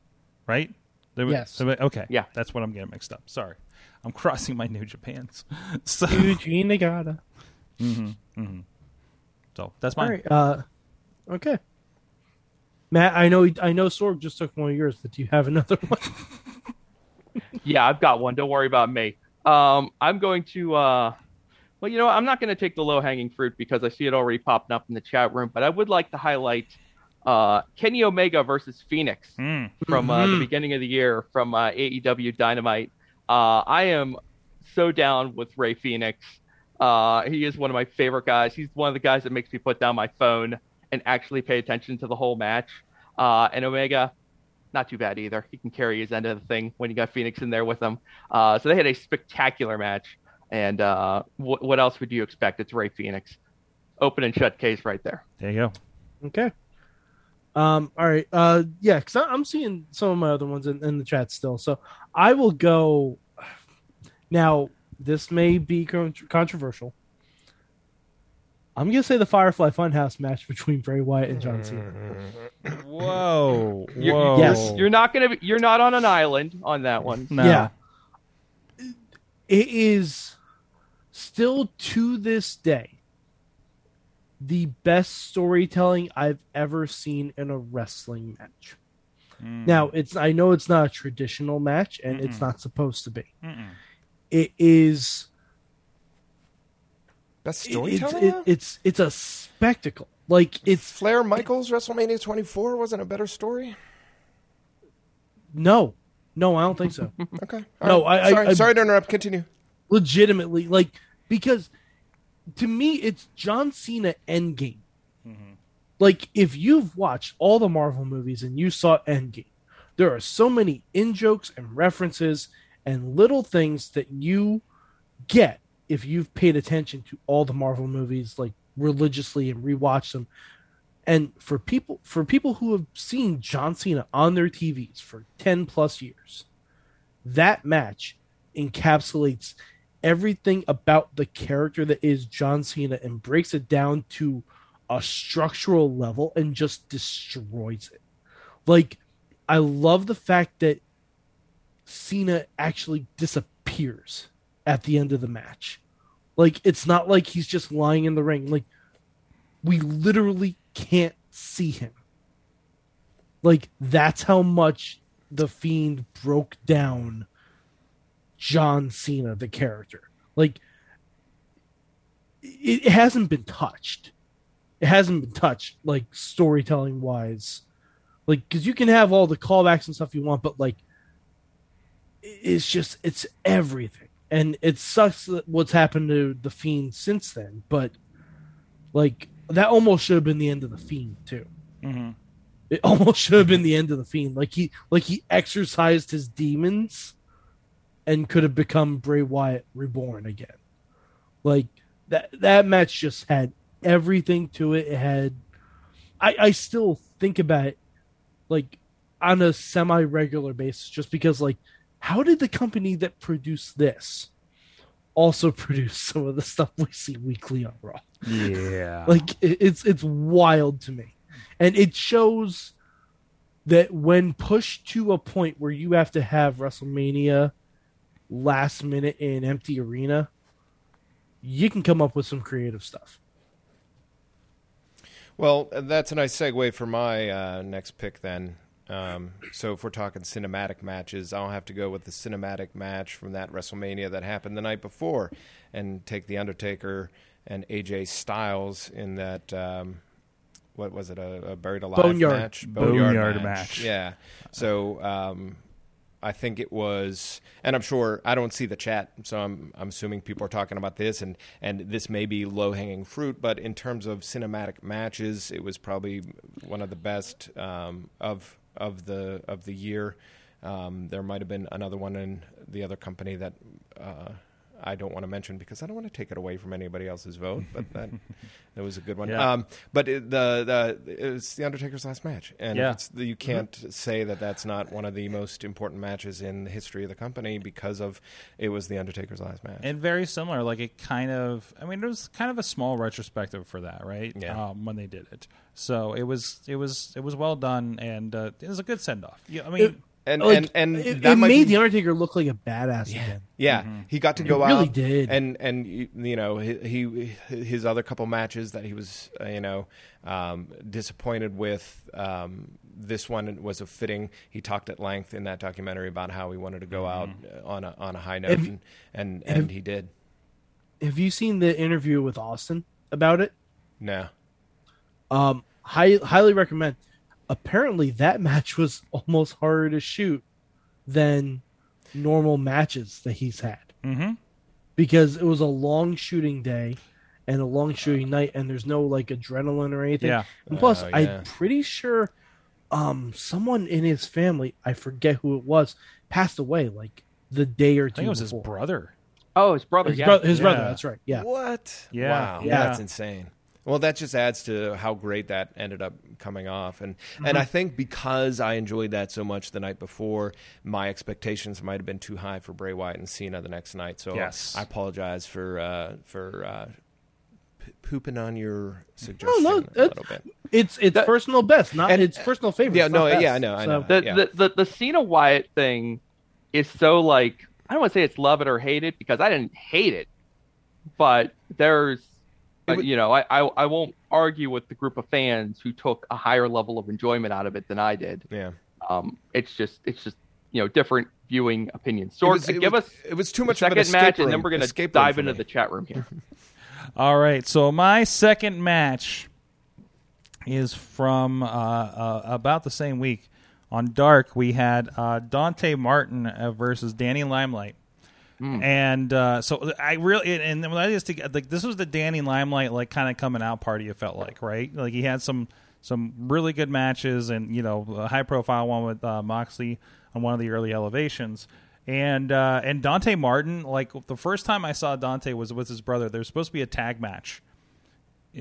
right? There was- Yes. Okay. Yeah. That's what I'm getting mixed up. Sorry. I'm crossing my New Japans. So, Yuji Nagata. so that's All mine. right. Uh, okay. Matt, I know I know Sorg just took one of yours, but do you have another one? Yeah, I've got one. Don't worry about me. Um, I'm going to. Uh, well, you know. I'm not going to take the low hanging fruit because I see it already popping up in the chat room. But I would like to highlight uh, Kenny Omega versus Fenix Mm. from uh, the beginning of the year from uh, AEW Dynamite. Uh, I am so down with Rey Fenix. Uh, he is one of my favorite guys. He's one of the guys that makes me put down my phone and actually pay attention to the whole match. Uh, and Omega, not too bad either. He can carry his end of the thing when you got Fenix in there with him. Uh, so they had a spectacular match. And uh, wh- what else would you expect? It's Rey Fenix. Open and shut case right there. There you go. Okay. Um. All right. Uh. Yeah. Because I'm seeing some of my other ones in, in the chat still. So I will go. Now this may be controversial. I'm gonna say the Firefly Funhouse match between Bray Wyatt and John Cena. Whoa. You're, Whoa. Yes. You're not gonna. Be, you're not on an island on that one. No. Yeah. It is still to this day the best storytelling I've ever seen in a wrestling match. Mm. Now, it's I know it's not a traditional match and it's Mm-mm. not supposed to be. Mm-mm. It is best storytelling. it's, it- it's it's a spectacle. Like it's Flair Michaels WrestleMania 24 wasn't a better story. no. No, I don't think so. Okay. No, All right. I- I- sorry, I- sorry to interrupt. Continue. legitimately like because to me it's john cena endgame. Mm-hmm. Like if you've watched all the marvel movies and you saw endgame there are so many in jokes and references and little things that you get if you've paid attention to all the marvel movies like religiously and rewatched them. And for people for people who have seen john cena on their tvs for 10 plus years that match encapsulates everything about the character that is John Cena and breaks it down to a structural level and just destroys it. Like, I love the fact that Cena actually disappears at the end of the match. Like it's not like he's just lying in the ring. Like we literally can't see him. Like that's how much the fiend broke down John Cena the character. Like it, it hasn't been touched. It hasn't been touched like storytelling wise. Like cuz you can have all the callbacks and stuff you want but like it's just it's everything. And it sucks that what's happened to the fiend since then, but like that almost should have been the end of the fiend too. Mm-hmm. It almost should have been the end of the fiend. Like he like he exercised his demons and could have become Bray Wyatt reborn again. Like that that match just had everything to it. It had I I still think about it like on a semi regular basis just because like how did the company that produced this also produce some of the stuff we see weekly on Raw? Yeah. like it- it's it's wild to me and it shows that when pushed to a point where you have to have wrestlemania last minute in empty arena you can come up with some creative stuff Well, that's a nice segue for my uh, next pick then. Um, so if we're talking cinematic matches, I'll have to go with the cinematic match from that WrestleMania that happened the night before, and take the Undertaker and AJ Styles in that. Um, what was it? A, a buried alive Boneyard. match. Boneyard match. Yeah. So um, I think it was, and I'm sure I don't see the chat, so I'm I'm assuming people are talking about this, and and this may be low hanging fruit, but in terms of cinematic matches, it was probably one of the best um, of of the of the year. Um, there might have been another one in the other company that. Uh, I don't want to mention because I don't want to take it away from anybody else's vote, but that that was a good one. Yeah. Um, but it, the the it's the Undertaker's last match, and Yeah. it's, you can't say that that's not one of the most important matches in the history of the company because of it was the Undertaker's last match. and very similar. Like it kind of, I mean, it was kind of a small retrospective for that, right? Yeah. Um, when they did it, so it was, it was, it was well done, and uh, it was a good send off. Yeah, I mean, It- and like, and and it, that it might made be- the undertaker look like a badass again Yeah, he got to go really out. did. and and you you know he, he his other couple matches that he was uh, you know um, disappointed with. Um, this one was a fitting. He talked at length in that documentary about how he wanted to go out uh, on a on a high note, Have- and and, and he did. have you seen the interview with austin about it No, Um, high, highly recommend. Apparently, that match was almost harder to shoot than normal matches that he's had mhm. because it was a long shooting day and a long shooting night, and there's no like adrenaline or anything. Yeah. And plus, Oh, yeah. I'm pretty sure um someone in his family, I forget who it was, passed away like the day or I two. think it was his brother. Oh, his brother. His, yeah. bro- his Yeah. brother. That's right. Yeah. What? Yeah. Wow. Yeah. That's insane. Well, that just adds to how great that ended up coming off, and Mm-hmm. and I think because I enjoyed that so much the night before, my expectations might have been too high for Bray Wyatt and Cena the next night. So Yes. I apologize for uh, for uh, p- pooping on your suggestion no, a little bit. It's it's That- personal best, not And- it's personal favorite. Yeah, no, best. yeah, I know, I So- know. the, yeah. the, the the Cena Wyatt thing is so like I don't want to say it's love it or hate it because I didn't hate it, but there's It would- you know I, I I won't argue with the group of fans who took a higher level of enjoyment out of it than I did. yeah. Um, it's just it's just you know different viewing opinions. Sorg, was- it give was- us it was too much second match, and then we're gonna escape dive into me. the chat room here. All right, so my second match is from uh, uh, about the same week. On Dark, we had uh, Dante Martin uh, versus Danny Limelight. And uh, so I really, and when I just like this was the Danny Limelight like kind of coming out party. It felt like right, like he had some some really good matches, and you know a high profile one with uh, Moxley on one of the early elevations, and uh, and Dante Martin. Like the first time I saw Dante was with his brother. There was supposed to be a tag match,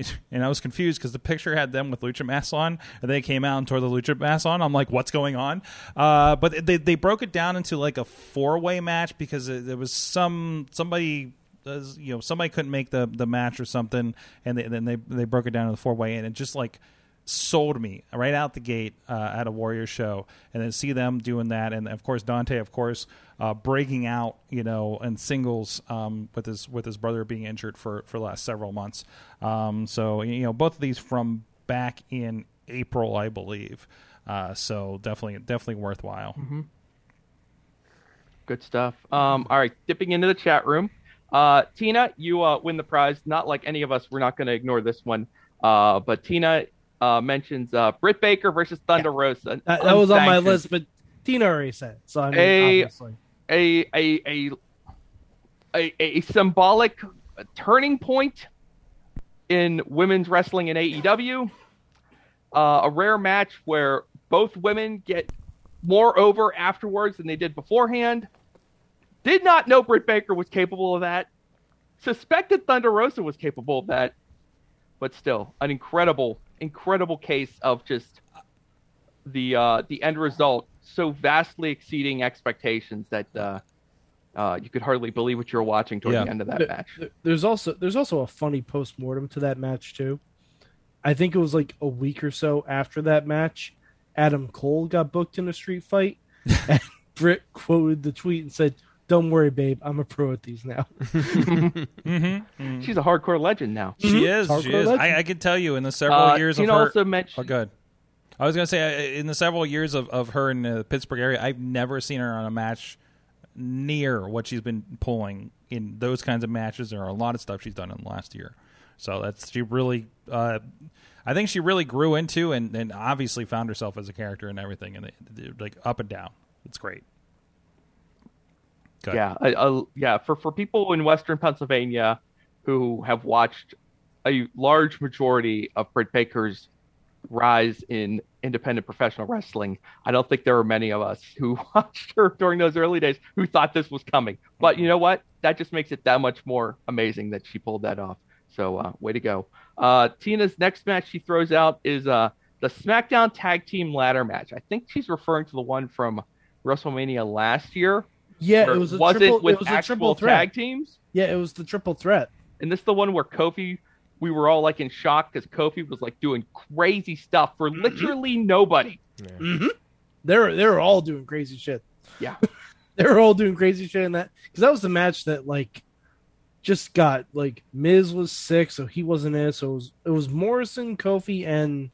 and I was confused because the picture had them with lucha masks on, and they came out and tore the lucha masks on. I'm like, what's going on? Uh, but they they broke it down into like a four way match because there was some somebody. uh, You know, somebody couldn't make the, the match or something, and they, then they they broke it down to the four way, and it just like sold me right out the gate uh, at a Warrior show, and then see them doing that, and of course Dante, of course, uh, breaking out, you know, in singles um, with his with his brother being injured for for the last several months. Um, so you know, both of these from back in April, I believe. Uh, so definitely definitely worthwhile. Good stuff. Um, all right, dipping into the chat room. Uh, Tina, you uh, win the prize. Not like any of us. We're not going to ignore this one. Uh, but Tina uh, mentions uh, Britt Baker versus Thunder Rosa. That, that was on my list, but Tina already said it, so I mean, A- obviously. a a a a, a symbolic turning point in women's wrestling in AEW. Uh, a rare match where both women get more over afterwards than they did beforehand. Did not know Britt Baker was capable of that. Suspected Thunder Rosa was capable of that. But still, an incredible, incredible case of just the uh, the end result so vastly exceeding expectations that uh, uh, you could hardly believe what you were watching toward Yeah. the end of that There- match. There's also there's also a funny post mortem to that match too. I think it was like a week or so after that match, Adam Cole got booked in a street fight, and Britt quoted the tweet and said, "Don't worry, babe, I'm a pro at these now." Mm-hmm. She's a hardcore legend now. She is. She is. I, I can tell you in the several Uh, years Tina of her. also mentioned Oh, good. I was gonna say uh, in the several years of, of her in the Pittsburgh area, I've never seen her on a match near what she's been pulling in those kinds of matches. There are a lot of stuff she's done in the last year, so that's she really. Uh, I think she really grew into and, and obviously found herself as a character and everything, and it, like up and down. It's great. Yeah, I, I, yeah. For for people in Western Pennsylvania who have watched a large majority of Britt Baker's rise in independent professional wrestling, I don't think there are many of us who watched her during those early days who thought this was coming. But you know what? That just makes it that much more amazing that she pulled that off. So uh, way to go. Uh, Tina's next match she throws out is uh, the SmackDown Tag Team Ladder match. I think she's referring to the one from WrestleMania last year. Yeah, where it was a was triple. it with it was a actual triple threat. tag teams? Yeah, it was the triple threat. And this is the one where Kofi, we were all like in shock because Kofi was like doing crazy stuff for Mm-hmm. literally nobody. They were they were all doing crazy shit. Yeah. they were all doing crazy shit in that because that was the match that like just got like Miz was sick, so he wasn't in it. So it was it was Morrison, Kofi, and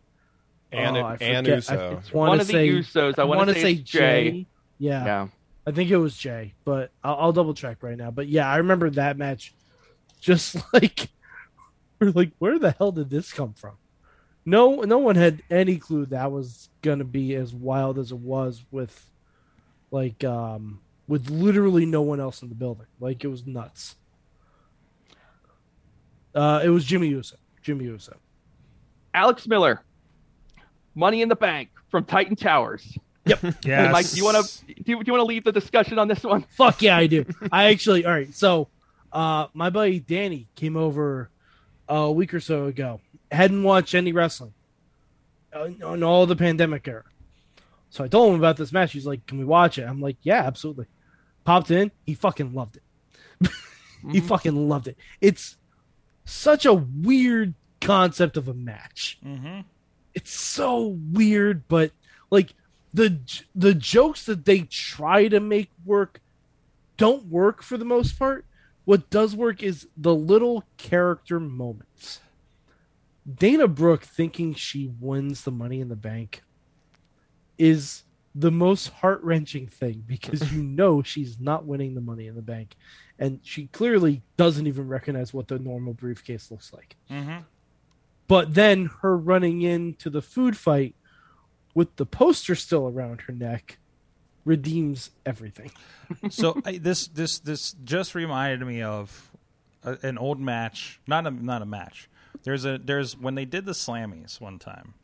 And, oh, I and forget- Uso. I wanna one of the say- Usos, I want wanna to say, it's Jay. Yeah, Yeah. I think it was Jay, but I'll, I'll double check right now. But yeah, I remember that match. Just like we're like, where the hell did this come from? No, no one had any clue that was gonna be as wild as it was with, like, um, with literally no one else in the building. Like it was nuts. Uh, it was Jimmy Uso. Jimmy Uso. Alex Miller, Money in the Bank from Titan Towers. Yes. Hey, Mike, do you want to do you, do you want to leave the discussion on this one? Fuck yeah, I do. I actually, all right. So, uh, my buddy Danny came over a week or so ago. Hadn't watched any wrestling on all the pandemic era. So I told him about this match. He's like, "Can we watch it?" I'm like, "Yeah, absolutely." Popped in. He fucking loved it. he fucking loved it. It's such a weird concept of a match. Mm-hmm. It's so weird, but like the the jokes that they try to make work don't work for the most part. What does work is the little character moments. Dana Brooke thinking she wins the money in the bank is the most heart wrenching thing because you know she's not winning the money in the bank. And she clearly doesn't even recognize what the normal briefcase looks like. Mm-hmm. But then her running into the food fight with the poster still around her neck redeems everything. so I, this this this just reminded me of a, an old match, not a not a match. There's a there's when they did the Slammies one time.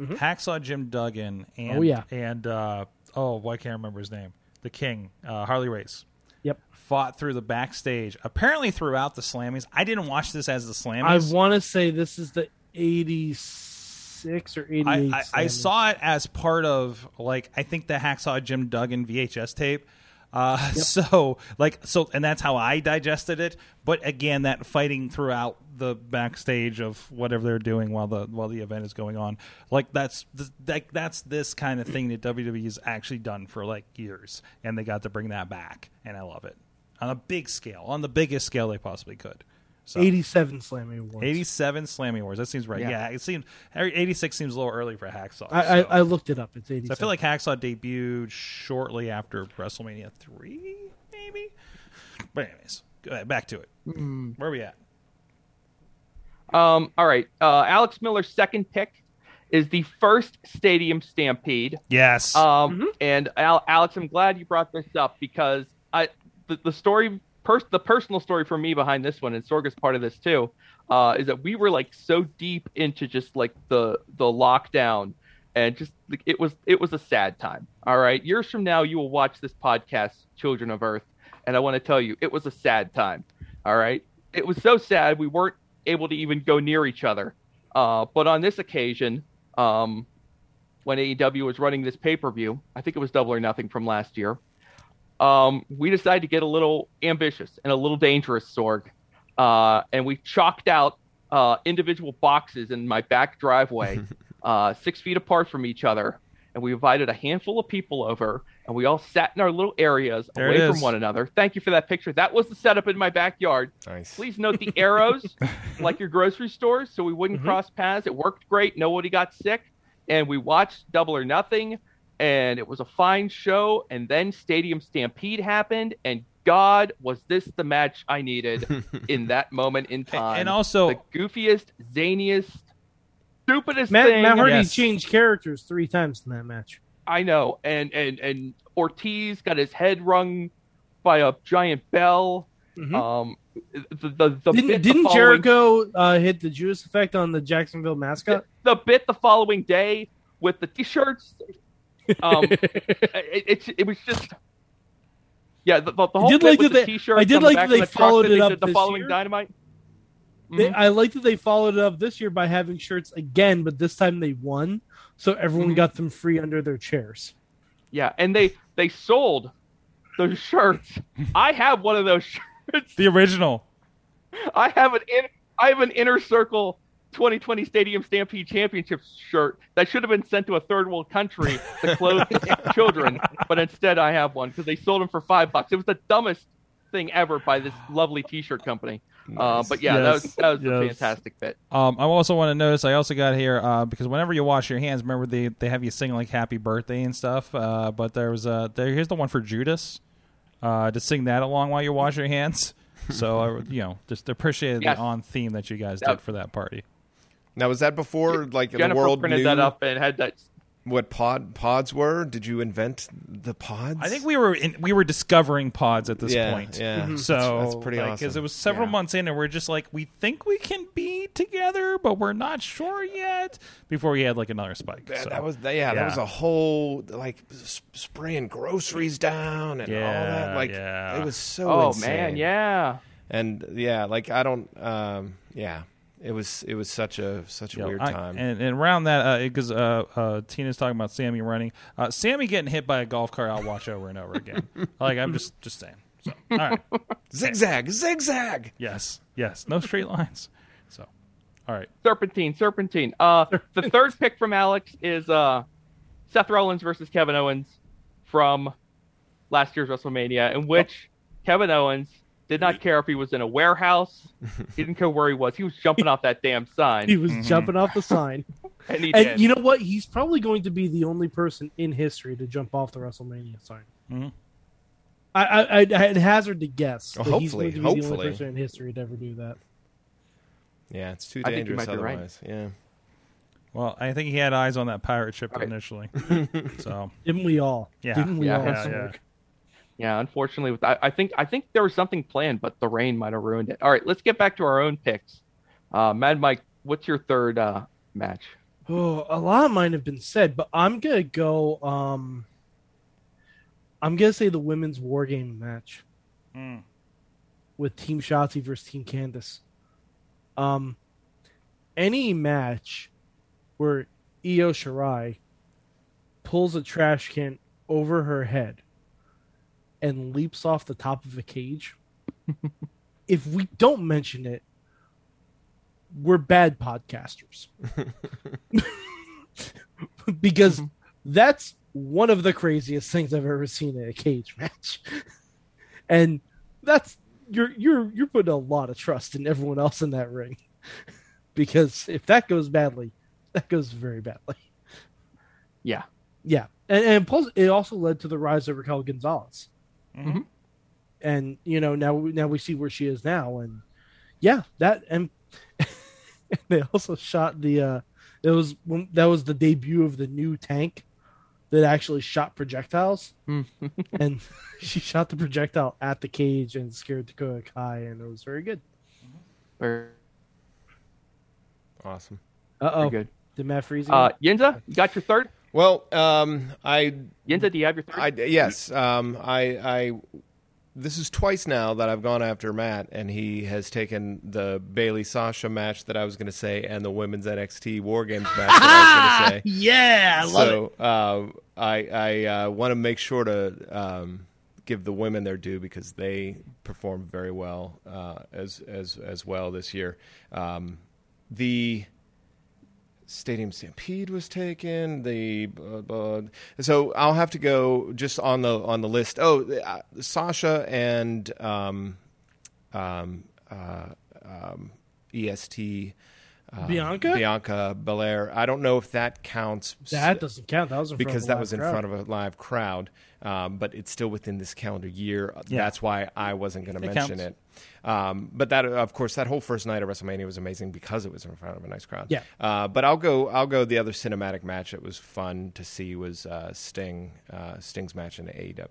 Hacksaw Jim Duggan and Mm-hmm. Oh, yeah. and uh, oh well, I can't remember his name. The King, uh, Harley Race. Yep. Fought through the backstage. Apparently throughout the Slammies. I didn't watch this as the Slammies. I want to say this is the 86 or 88. I, I, I saw it as part of like I think the Hacksaw Jim Duggan VHS tape. Uh, So, like, so, and that's how I digested it. But again, that fighting throughout the backstage of whatever they're doing while the while the event is going on, like that's th- that, that's this kind of thing that WWE has actually done for like years, and they got to bring that back, and I love it on a big scale, on the biggest scale they possibly could. So. 87 Slammy Awards. 87 Slammy Awards. That seems right. Yeah. Yeah, it seems 86 seems a little early for Hacksaw. I, I, so. I looked it up. It's 87. So I feel like Hacksaw debuted shortly after WrestleMania three, maybe. But anyways, go ahead, back to it. Where are we at? Um, all right. Uh, Alex Miller's second pick is the first Stadium Stampede. Yes. Um, and Al- Alex, I'm glad you brought this up because I the, the story, pers- the personal story for me behind this one, and Sorga's part of this too, uh, is that we were like so deep into just like the the lockdown, and just like, it was it was a sad time. All right, years from now, you will watch this podcast, Children of Earth, and I want to tell you, it was a sad time. All right, it was so sad we weren't able to even go near each other. Uh, but on this occasion, um, when AEW was running this pay per view, I think it was Double or Nothing from last year. Um, we decided to get a little ambitious and a little dangerous, Sorg, uh, and we chalked out uh, individual boxes in my back driveway, uh, six feet apart from each other, and we invited a handful of people over, and we all sat in our little areas There away from one another. Thank you for that picture. That was the setup in my backyard. Nice. Please note the arrows, like your grocery stores, so we wouldn't cross paths. It worked great. Nobody got sick. And we watched Double or Nothing, and it was a fine show. And then Stadium Stampede happened, and God, was this the match I needed in that moment in time. and also- the goofiest, zaniest, stupidest Matt, thing. Matt Hardy Yes. changed characters three times in that match. I know. And and and Ortiz got his head rung by a giant bell. Mhm. Um, the the, the Didn't, bit didn't following- Jericho uh, hit the Judas effect on the Jacksonville mascot? the bit the following day with the t-shirts. Um, it, it, it was just. Yeah, the, the, the whole did like with that the they- t-shirts I did on the like that they the followed it they up the this following year. dynamite. They, Mhm. I like that they followed it up this year by having shirts again, but this time they won, so everyone Mhm. got them free under their chairs. Yeah, and they they sold those shirts. I have one of those shirts. the original. I have an in, I have an inner circle 2020 Stadium Stampede Championship shirt that should have been sent to a third world country to clothe children, but instead I have one because they sold them for five bucks. It was the dumbest thing ever by this lovely T-shirt company. Uh, but yeah, that was that was a fantastic bit. Um, I also want to notice. I also got here uh, because whenever you wash your hands, remember they, they have you sing like "Happy Birthday" and stuff. Uh, but there was uh, there here's the one for Judas uh, to sing that along while you wash your hands. So I, you know, just appreciated Yes. the on theme that you guys did for that party. Now was that before like Jennifer the world printed knew that up and had that. what pod pods were? Did you invent the pods? I think we were in, we were discovering pods at this yeah, point. Yeah, So that's, that's pretty Because awesome. it was several Yeah. months in, and we're just like, we think we can be together, but we're not sure yet. Before we had like another spike. That, So, that was yeah, yeah. That was a whole like spraying groceries down and all that. Like yeah. it was so. Oh insane. man, yeah. and yeah, like I don't. um Yeah, it was it was such a such a you know, weird I- time. and, and around that, because uh, uh, Tina's talking about Sammy running, uh, Sammy getting hit by a golf cart, I'll watch over and over again. like I'm just just saying. So, all right, zigzag, zigzag. yes, yes, no straight lines. So, all right, Serpentine, Serpentine. Uh, the third pick from Alex is uh, Seth Rollins versus Kevin Owens from last year's WrestleMania, in which Kevin Owens did not care if he was in a warehouse. He didn't care where he was. He was jumping off that damn sign. He sign, was jumping off the sign. and he And you know what? He's probably going to be the only person in history to jump off the WrestleMania sign. Mhm. I, I, I'd, I'd hazard to guess Well, that he's hopefully, going to be the only person in history to ever do that. Yeah, it's too I think you dangerous might be right. otherwise. Yeah. well, I think he had eyes on that pirate ship All right. initially. so, Didn't we all? Yeah. Didn't we Yeah, all? yeah, Sorg? Yeah, unfortunately, with I, I think I think there was something planned, but the rain might have ruined it. All right, let's get back to our own picks. Uh, Mad Mike, what's your third uh, match? Oh, a lot of mine have been said, but I'm gonna go. Um, I'm gonna say the women's war game match mm, with Team Shotzi versus Team Candice. Um, any match where Io Shirai pulls a trash can over her head and leaps off the top of a cage, if we don't mention it, we're bad podcasters. because that's one of the craziest things I've ever seen in a cage match. and that's you're you're you're putting a lot of trust in everyone else in that ring. because if that goes badly, that goes very badly. Yeah. Yeah, and, and plus it also led to the rise of Raquel Gonzalez. Mhm. And you know now now we see where she is now, and yeah, that and they also shot the uh it was when that was the debut of the new tank that actually shot projectiles, and she shot the projectile at the cage and scared Dakota Kai, and it was very good. Very, Awesome. Uh oh, good. did Matt freeze? Uh, again? Yinza, you got your third? Well, um, I Yinza, do you have your third? I yes, um, I I this is twice now that I've gone after Matt, and he has taken the Bayley Sasha match that I was going to say, and the women's NXT War Games match that I was going to say. yeah, I love it. so um, I I uh, want to make sure to um, give the women their due because they performed very well uh, as as as well this year. Um, the Stadium Stampede was taken. The uh, uh, so I'll have to go just on the on the list. Oh, uh, Sasha and um, um, uh, um, EST. um, Bianca? Bianca Belair. I don't know if that counts That doesn't count. That was because that was in crowd. front of a live crowd, um, but it's still within this calendar year. Yeah. That's why I wasn't going to mention counts. it. Um, but that, of course, that whole first night of WrestleMania was amazing because it was in front of a nice crowd. Yeah. Uh, but I'll go. I'll go. The other cinematic match that was fun to see was uh, Sting. Uh, Sting's match in AEW.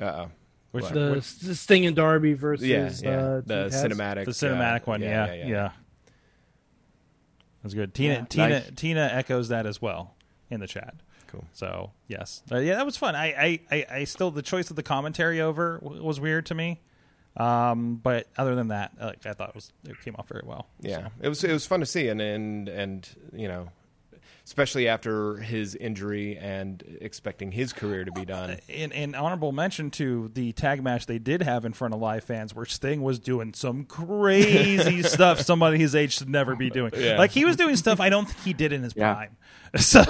Uh oh. Which What? the, the Sting and Darby versus Yeah, yeah. uh, the Team Taz. cinematic. the cinematic uh, one, yeah, yeah, That's good. Tina, Yeah, Tina, nice. Tina echoes that as well in the chat. Cool. So yes, Uh, yeah, that was fun. I, I, I, I still the choice of the commentary over w- was weird to me, um, but other than that, uh, I thought it was it came off very well. Yeah, it was it was fun to see, and and and you know, especially after his injury and expecting his career to be done. in, in honorable mention to the tag match they did have in front of live fans where Sting was doing some crazy stuff somebody his age should never be doing. Yeah. Like he was doing stuff I don't think he did in his Yeah. prime. So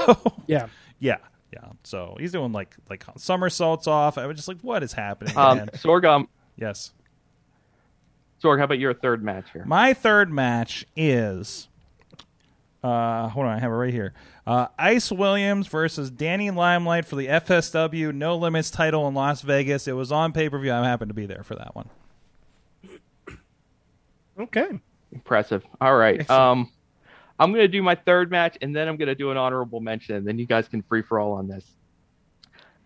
Yeah, yeah, yeah. So he's doing like like somersaults off. I was just like, what is happening? Um, man? Sorg, um, Yes. Sorg, how about your third match here? My third match is uh hold on, I have it right here. Uh Ice Williams versus Danny Limelight for the FSW No Limits title in Las Vegas. It was on pay-per-view. I happened to be there for that one. okay. Impressive. All right. Excellent. Um, I'm going to do my third match, and then I'm going to do an honorable mention, and then you guys can free for all on this.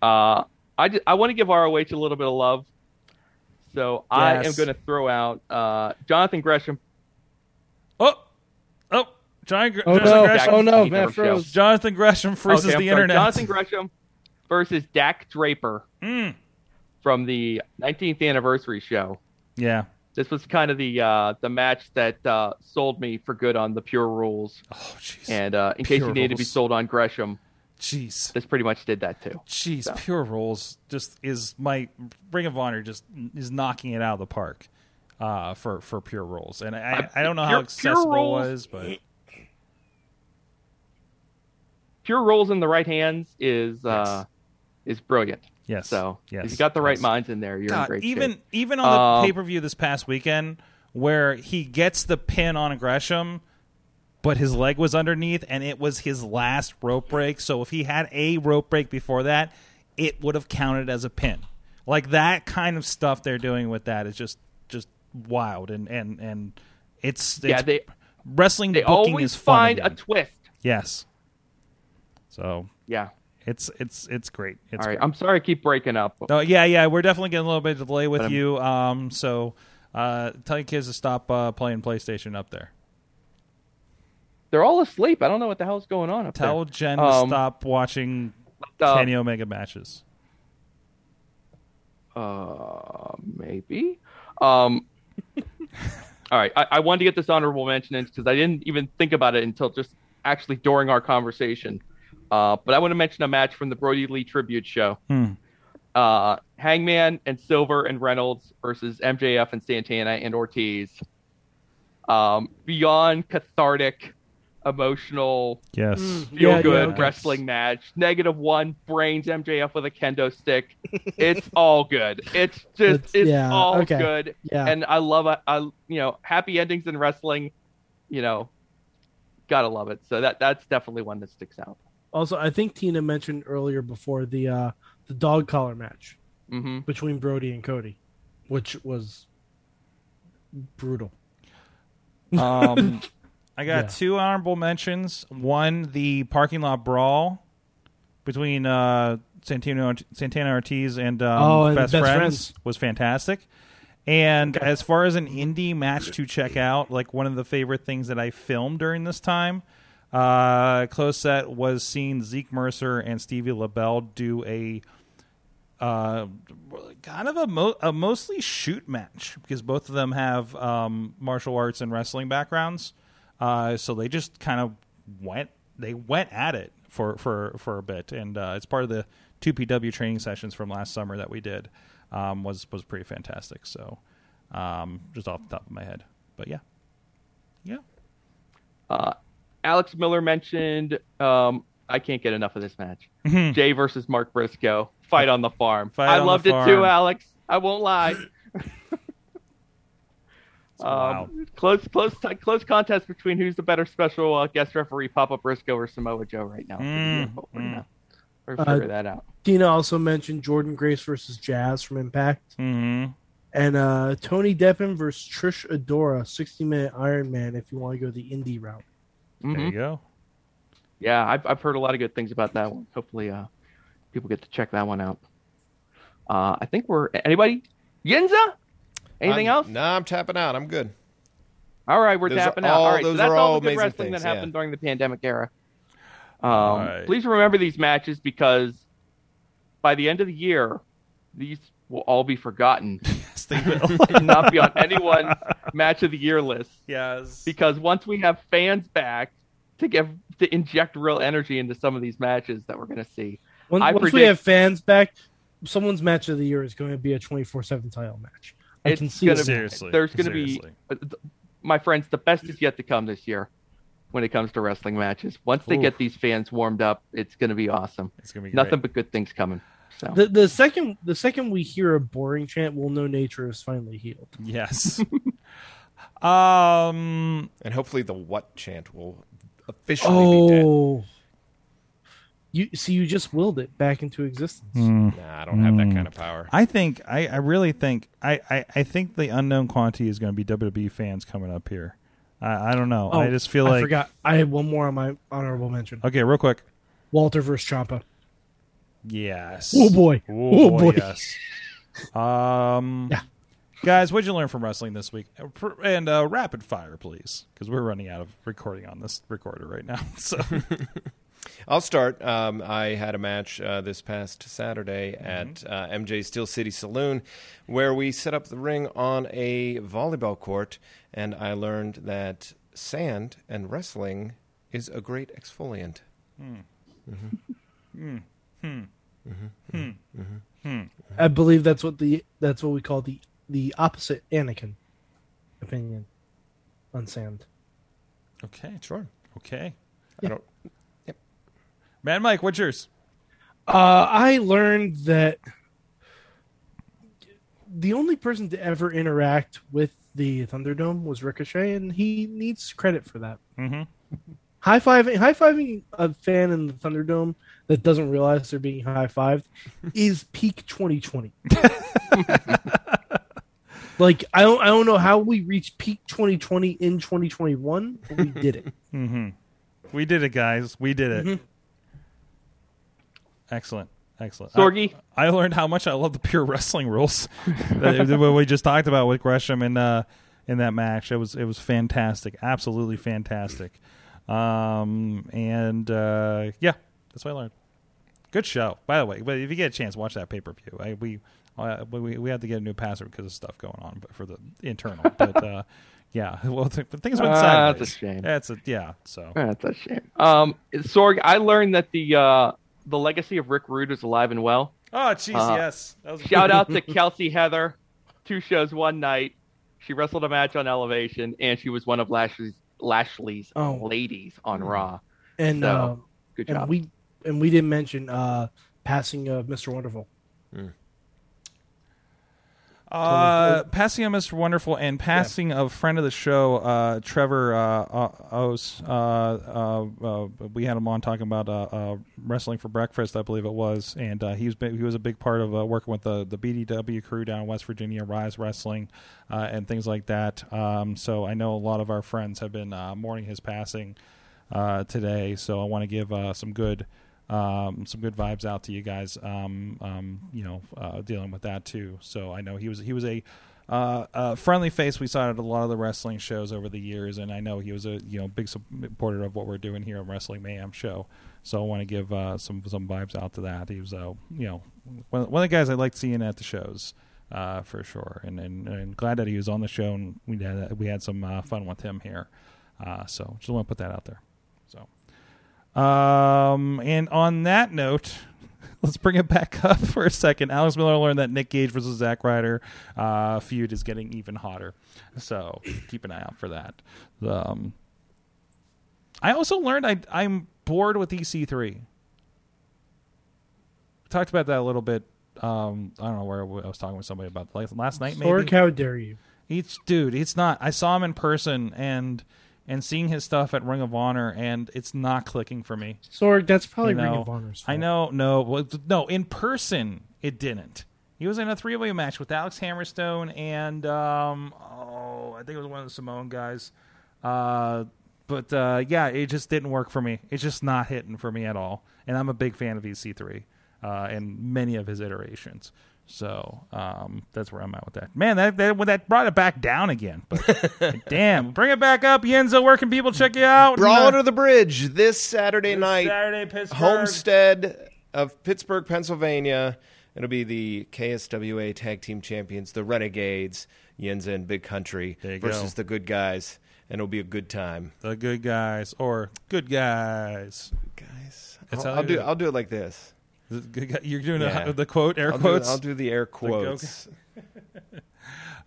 Uh, I just, I want to give ROH a little bit of love, so I am going to throw out uh, Jonathan Gresham. Oh, oh, John, Gr- Oh Jonathan no! Gresham. Oh no! He Matt never froze. Jonathan Gresham freezes Okay, the sorry, internet. Jonathan Gresham versus Dak Draper Mm. from the 19th anniversary show. Yeah. This was kind of the uh, the match that uh, sold me for good on the Pure Rules, Oh, jeez. and uh, in case Pure you needed to be sold on Gresham, Jeez. this pretty much did that too. Jeez. So. Pure Rules just is my Ring of Honor just is knocking it out of the park uh, for for Pure Rules, and I I don't know how Pure- Pure accessible it Rules- was, but Pure Rules in the right hands is uh, is brilliant. Yes. So yes. if you got the right yes. minds in there, you're in great even shape. even on the Um, pay per view this past weekend, where he gets the pin on Gresham, but his leg was underneath, and it was his last rope break. So if he had a rope break before that, it would have counted as a pin. Like that kind of stuff they're doing with that is just just wild, and and and it's, Yeah, it's they wrestling they booking always is fun find a twist. yes. So Yeah. It's it's it's great. It's All right. great. I'm sorry I keep breaking up. Oh yeah, yeah, we're definitely getting a little bit of delay with you. Um, so uh, tell your kids to stop uh, playing PlayStation up there. They're all asleep. I don't know what the hell's going on up there. Tell there. Jen to Um, stop watching Uh, Kenny Omega matches. Uh, maybe. Um, all right. I, I wanted to get this honorable mention in because I didn't even think about it until just actually during our conversation. Uh, but I want to mention a match from the Brodie Lee tribute show. Hmm. uh, Hangman and Silver and Reynolds versus MJF and Santana and Ortiz. Um, beyond cathartic, emotional, Yes. Mm. feel Yeah, good yeah, okay. wrestling match. Negative one brains MJF with a kendo stick. it's all good. It's just It's- it's, yeah, all okay. good. Yeah. And I love it. I you know happy endings in wrestling. You know, gotta love it. So that that's definitely one that sticks out. Also, I think Tina mentioned earlier before the uh, the dog collar match hmm between Brodie and Cody, which was brutal. Um, I got Yeah. two honorable mentions. One, the parking lot brawl between uh, Santino, Santana Ortiz and, um, Oh, and Best, Best Friends, Friends. was fantastic. And as far as an indie match to check out, like one of the favorite things that I filmed during this time, uh, close set was seeing Zeke Mercer and Stevie LaBelle do a uh, kind of a, mo- a mostly shoot match because both of them have um, martial arts and wrestling backgrounds. Uh, so they just kind of went they went at it for for for a bit, and uh, it's part of the two PW training sessions from last summer that we did. Um, was was pretty fantastic. So um, just off the top of my head, but yeah, yeah. Alex Miller mentioned. Um, I can't get enough of this match. Jay versus Mark Briscoe. Fight on the farm. Fight I on the loved it farm. too, Alex. I won't lie. Wow. Um, close, close, close contest between who's the better special uh, guest referee, Papa Briscoe or Samoa Joe right now. Mm, But we're gonna, we're Uh, gonna figure that out. Tina also mentioned Jordan Grace versus Jazz from Impact, hmm and uh, Tony Deppen versus Trish Adora, 60 minute Iron Man. If you want to go the indie route. There Mhm. you go. Yeah, I've, I've heard a lot of good things about that one. Hopefully, uh, people get to check that one out. Uh, I think we're anybody. Yinza? Anything I'm- else? No, I'm tapping out. I'm good. All right, we're Those are tapping out. all- all right, so those that's are all all the good wrestling things, that happened yeah. during the pandemic era. Um, All right. Please remember these matches because by the end of the year, these will all be forgotten Yes, they will. not be on anyone's match of the year list. yes. Because once we have fans back to give to inject real energy into some of these matches that we're going to see, Once, I once we have fans back, someone's match of the year is going to be a 24 7 title match. I can see gonna it. Seriously. there's going to be, uh, th- my friends, the best is yet to come this year when it comes to wrestling matches. Once they Ooh. get these fans warmed up, it's going to be awesome. It's gonna be Nothing great. but good things coming. So The, the second the second we hear a boring chant, we'll know nature is finally healed. Yes. um. And hopefully the what chant will officially be dead. Oh, you see, you just willed it back into existence. Hmm. Nah, I don't have that kind of power. I think I, I really think I, I, I think the unknown quantity is going to be WWE fans coming up here. I, I don't know. Oh, I just feel I like forgot. I had one more on my honorable mention. okay, real quick. Walter versus Champa. Yes. Oh boy. Oh, Oh, boy. boy. Yes. Um. Yeah. Guys, what'd you learn from wrestling this week? Uh, And uh, rapid fire, please, because we're running out of recording on this recorder right now. So I'll start. Um, I had a match uh, this past Saturday at uh, MJ Steel City Saloon where we set up the ring on a volleyball court, and I learned that sand and wrestling is a great exfoliant. Hmm. Mm-hmm. Hmm. Mm-hmm. Hmm. Mm-hmm. I believe that's what the that's what we call the the opposite Anakin opinion on sand. okay, Sure. okay. I don't. Mad Mike, what's yours? Uh, I learned that the only person to ever interact with the Thunderdome was Ricochet, and he needs credit for that. Mhm. High fiving, high fiving a fan in the Thunderdome that doesn't realize they're being high fived is peak 2020. like I don't, I don't know how we reached peak 2020 in 2021, but we did it. Mm-hmm. We did it, guys. We did it. Mhm. Excellent. Excellent. Sorgi, I, I learned how much I love the pure wrestling rules. that, that what we just talked about with Gresham in uh, in that match. It was it was fantastic. Absolutely fantastic. Um, and uh, yeah, that's what I learned. Good show, by the way. But if you get a chance, watch that pay per view. We uh, we we had to get a new password because of stuff going on, but for the internal. but uh, yeah, well, th- things went Ah, sideways. that's a shame. That's a yeah. So that's a shame. Um, Sorg, I learned that the uh, the legacy of Rick Rude is alive and well. Oh, jeez, Uh, yes. That was Shout out to Kelsey Heather. Two shows one night. She wrestled a match on Elevation, and she was one of Lashley's Lashley's Oh. ladies on Raw. And So, uh, Good and job. we and we didn't mention uh, passing of Mr. Wonderful. Uh, passing of Mr. Wonderful and passing of friend of the show, uh, Trevor uh, uh, Ose. Uh, uh, uh, we had him on talking about uh, uh, wrestling for breakfast, I believe it was, and uh, he was he was a big part of uh, working with the the BDW crew down in West Virginia, Rise Wrestling, uh, and things like that. Um, so I know a lot of our friends have been uh, mourning his passing uh, today. So I want to give uh, some good um, some good vibes out to you guys. Um, um, you know, uh, dealing with that too. So I know he was he was a uh, uh, friendly face we saw at a lot of the wrestling shows over the years, and I know he was a you know big supporter of what we're doing here on Wrestling Mayhem Show. So I want to give uh, some some vibes out to that. He was uh, you know one, one of the guys I liked seeing at the shows. Uh, for sure, and, and and glad that he was on the show, and we had we had some uh, fun with him here. So just want to put that out there. Um, and on that note, let's bring it back up for a second. Alex Miller learned that Nick Gage versus Zack Ryder uh, feud is getting even hotter. So keep an eye out for that. Um, I also learned I, I'm bored with EC3. Talked about that a little bit. Um, I don't know where I was talking with somebody about like last night. Maybe Sorg, how dare you? it's dude, it's not. I saw him in person and and seeing his stuff at Ring of Honor, and it's not clicking for me. Sorg, that's probably You know, Ring of Honor's. I know, no, well, no, in person it didn't. He was in a three-way match with Alex Hammerstone and um, oh, I think it was one of the Samoan guys. Uh, but uh, yeah, it just didn't work for me. It's just not hitting for me at all. And I'm a big fan of EC3 uh, and many of his iterations. So um, that's where I'm at with that. Man, that that, that brought it back down again. But damn, bring it back up, Yinza. Where can people check you out? Brawl And, under the bridge this Saturday night. Saturday, Pittsburgh. Homestead of Pittsburgh, Pennsylvania. It'll be the KSWA Tag Team Champions, the Renegades, Yinza and Big Country versus go. the Good Guys, and it'll be a good time. The good guys or good guys. Guys, That's I'll, I'll do. do it. I'll do it like this. The good guy- You're doing Yeah. a, the quote, air I'll quotes. Do, I'll do the air go- quotes.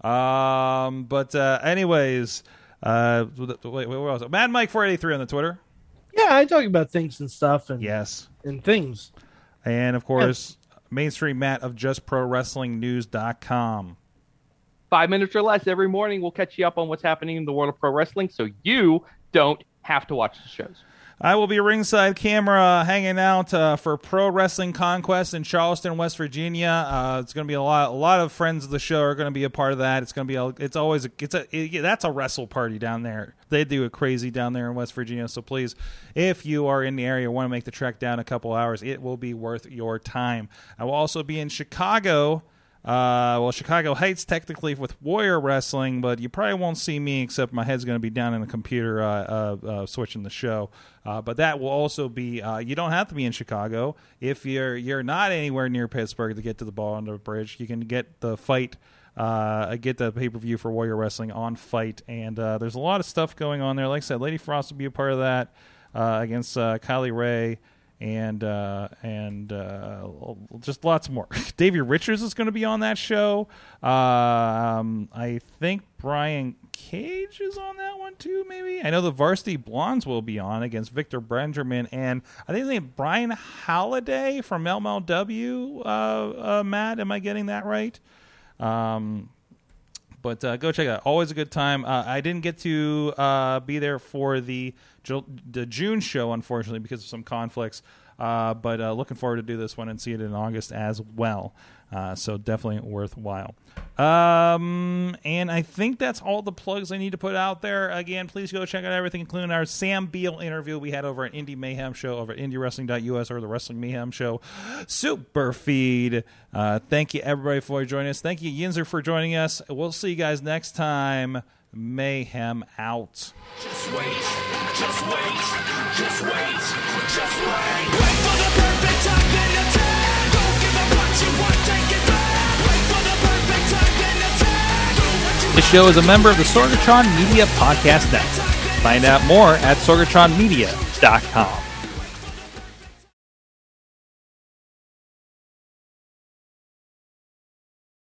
Um, but uh, anyways, uh, wait, wait, where was it? Mad Mike four eighty three on the Twitter. Yeah, I talk about things and stuff and Yes, and things. and of course, mainstream Matt of JustProWrestlingNews.com. Five minutes or less every morning. We'll catch you up on what's happening in the world of pro wrestling, so you don't have to watch the shows. I will be ringside camera hanging out uh, for Pro Wrestling Conquest in Charleston, West Virginia. Uh, it's going to be a lot. A lot of friends of the show are going to be a part of that. It's going to be. A, it's always. A, it's a. It, that's a wrestle party down there. They do it crazy down there in West Virginia. So please, if you are in the area, want to make the trek down a couple hours, it will be worth your time. I will also be in Chicago. Uh, well, Chicago Heights technically with Warrior Wrestling, but you probably won't see me except my head's going to be down in the computer uh, uh, uh, switching the show. Uh, but that will also be. Uh, you don't have to be in Chicago if you're you're not anywhere near Pittsburgh to get to the ball under the bridge. You can get the fight. Uh, get the pay per view for Warrior Wrestling on Fight, and there's a lot of stuff going on there. Like I said, Lady Frost will be a part of that against Kylie Rae and uh, and uh, just lots more. Davey Richards is going to be on that show. Um, I think Brian Cage is on that one too. Maybe I know the Varsity Blondes will be on against Victor Benjamin and I think they Brian Halliday from MLW. Uh, uh, Matt, am I getting that right? Um, but uh, go check it out. Always a good time. Uh, I didn't get to uh, be there for the The June show, unfortunately, because of some conflicts. Uh, but uh, looking forward to do this one and see it in August as well. Uh, so definitely worthwhile. Um, and I think that's all the plugs I need to put out there. Again, please go check out everything, including our Sam Beale interview we had over at Indie Mayhem Show over at IndieWrestling.us or the Wrestling Mayhem Show super feed. Uh, thank you everybody for joining us. Thank you Yinzer for joining us. We'll see you guys next time. Mayhem out. Just wait, just wait, just wait, just wait. Wait for the perfect time, then attack. Don't give up what you want, take it back. Wait for the perfect time, then attack. Do what you This show is a member of the Sorgatron Media Podcast Network. Find out more at sorgatronmedia.com.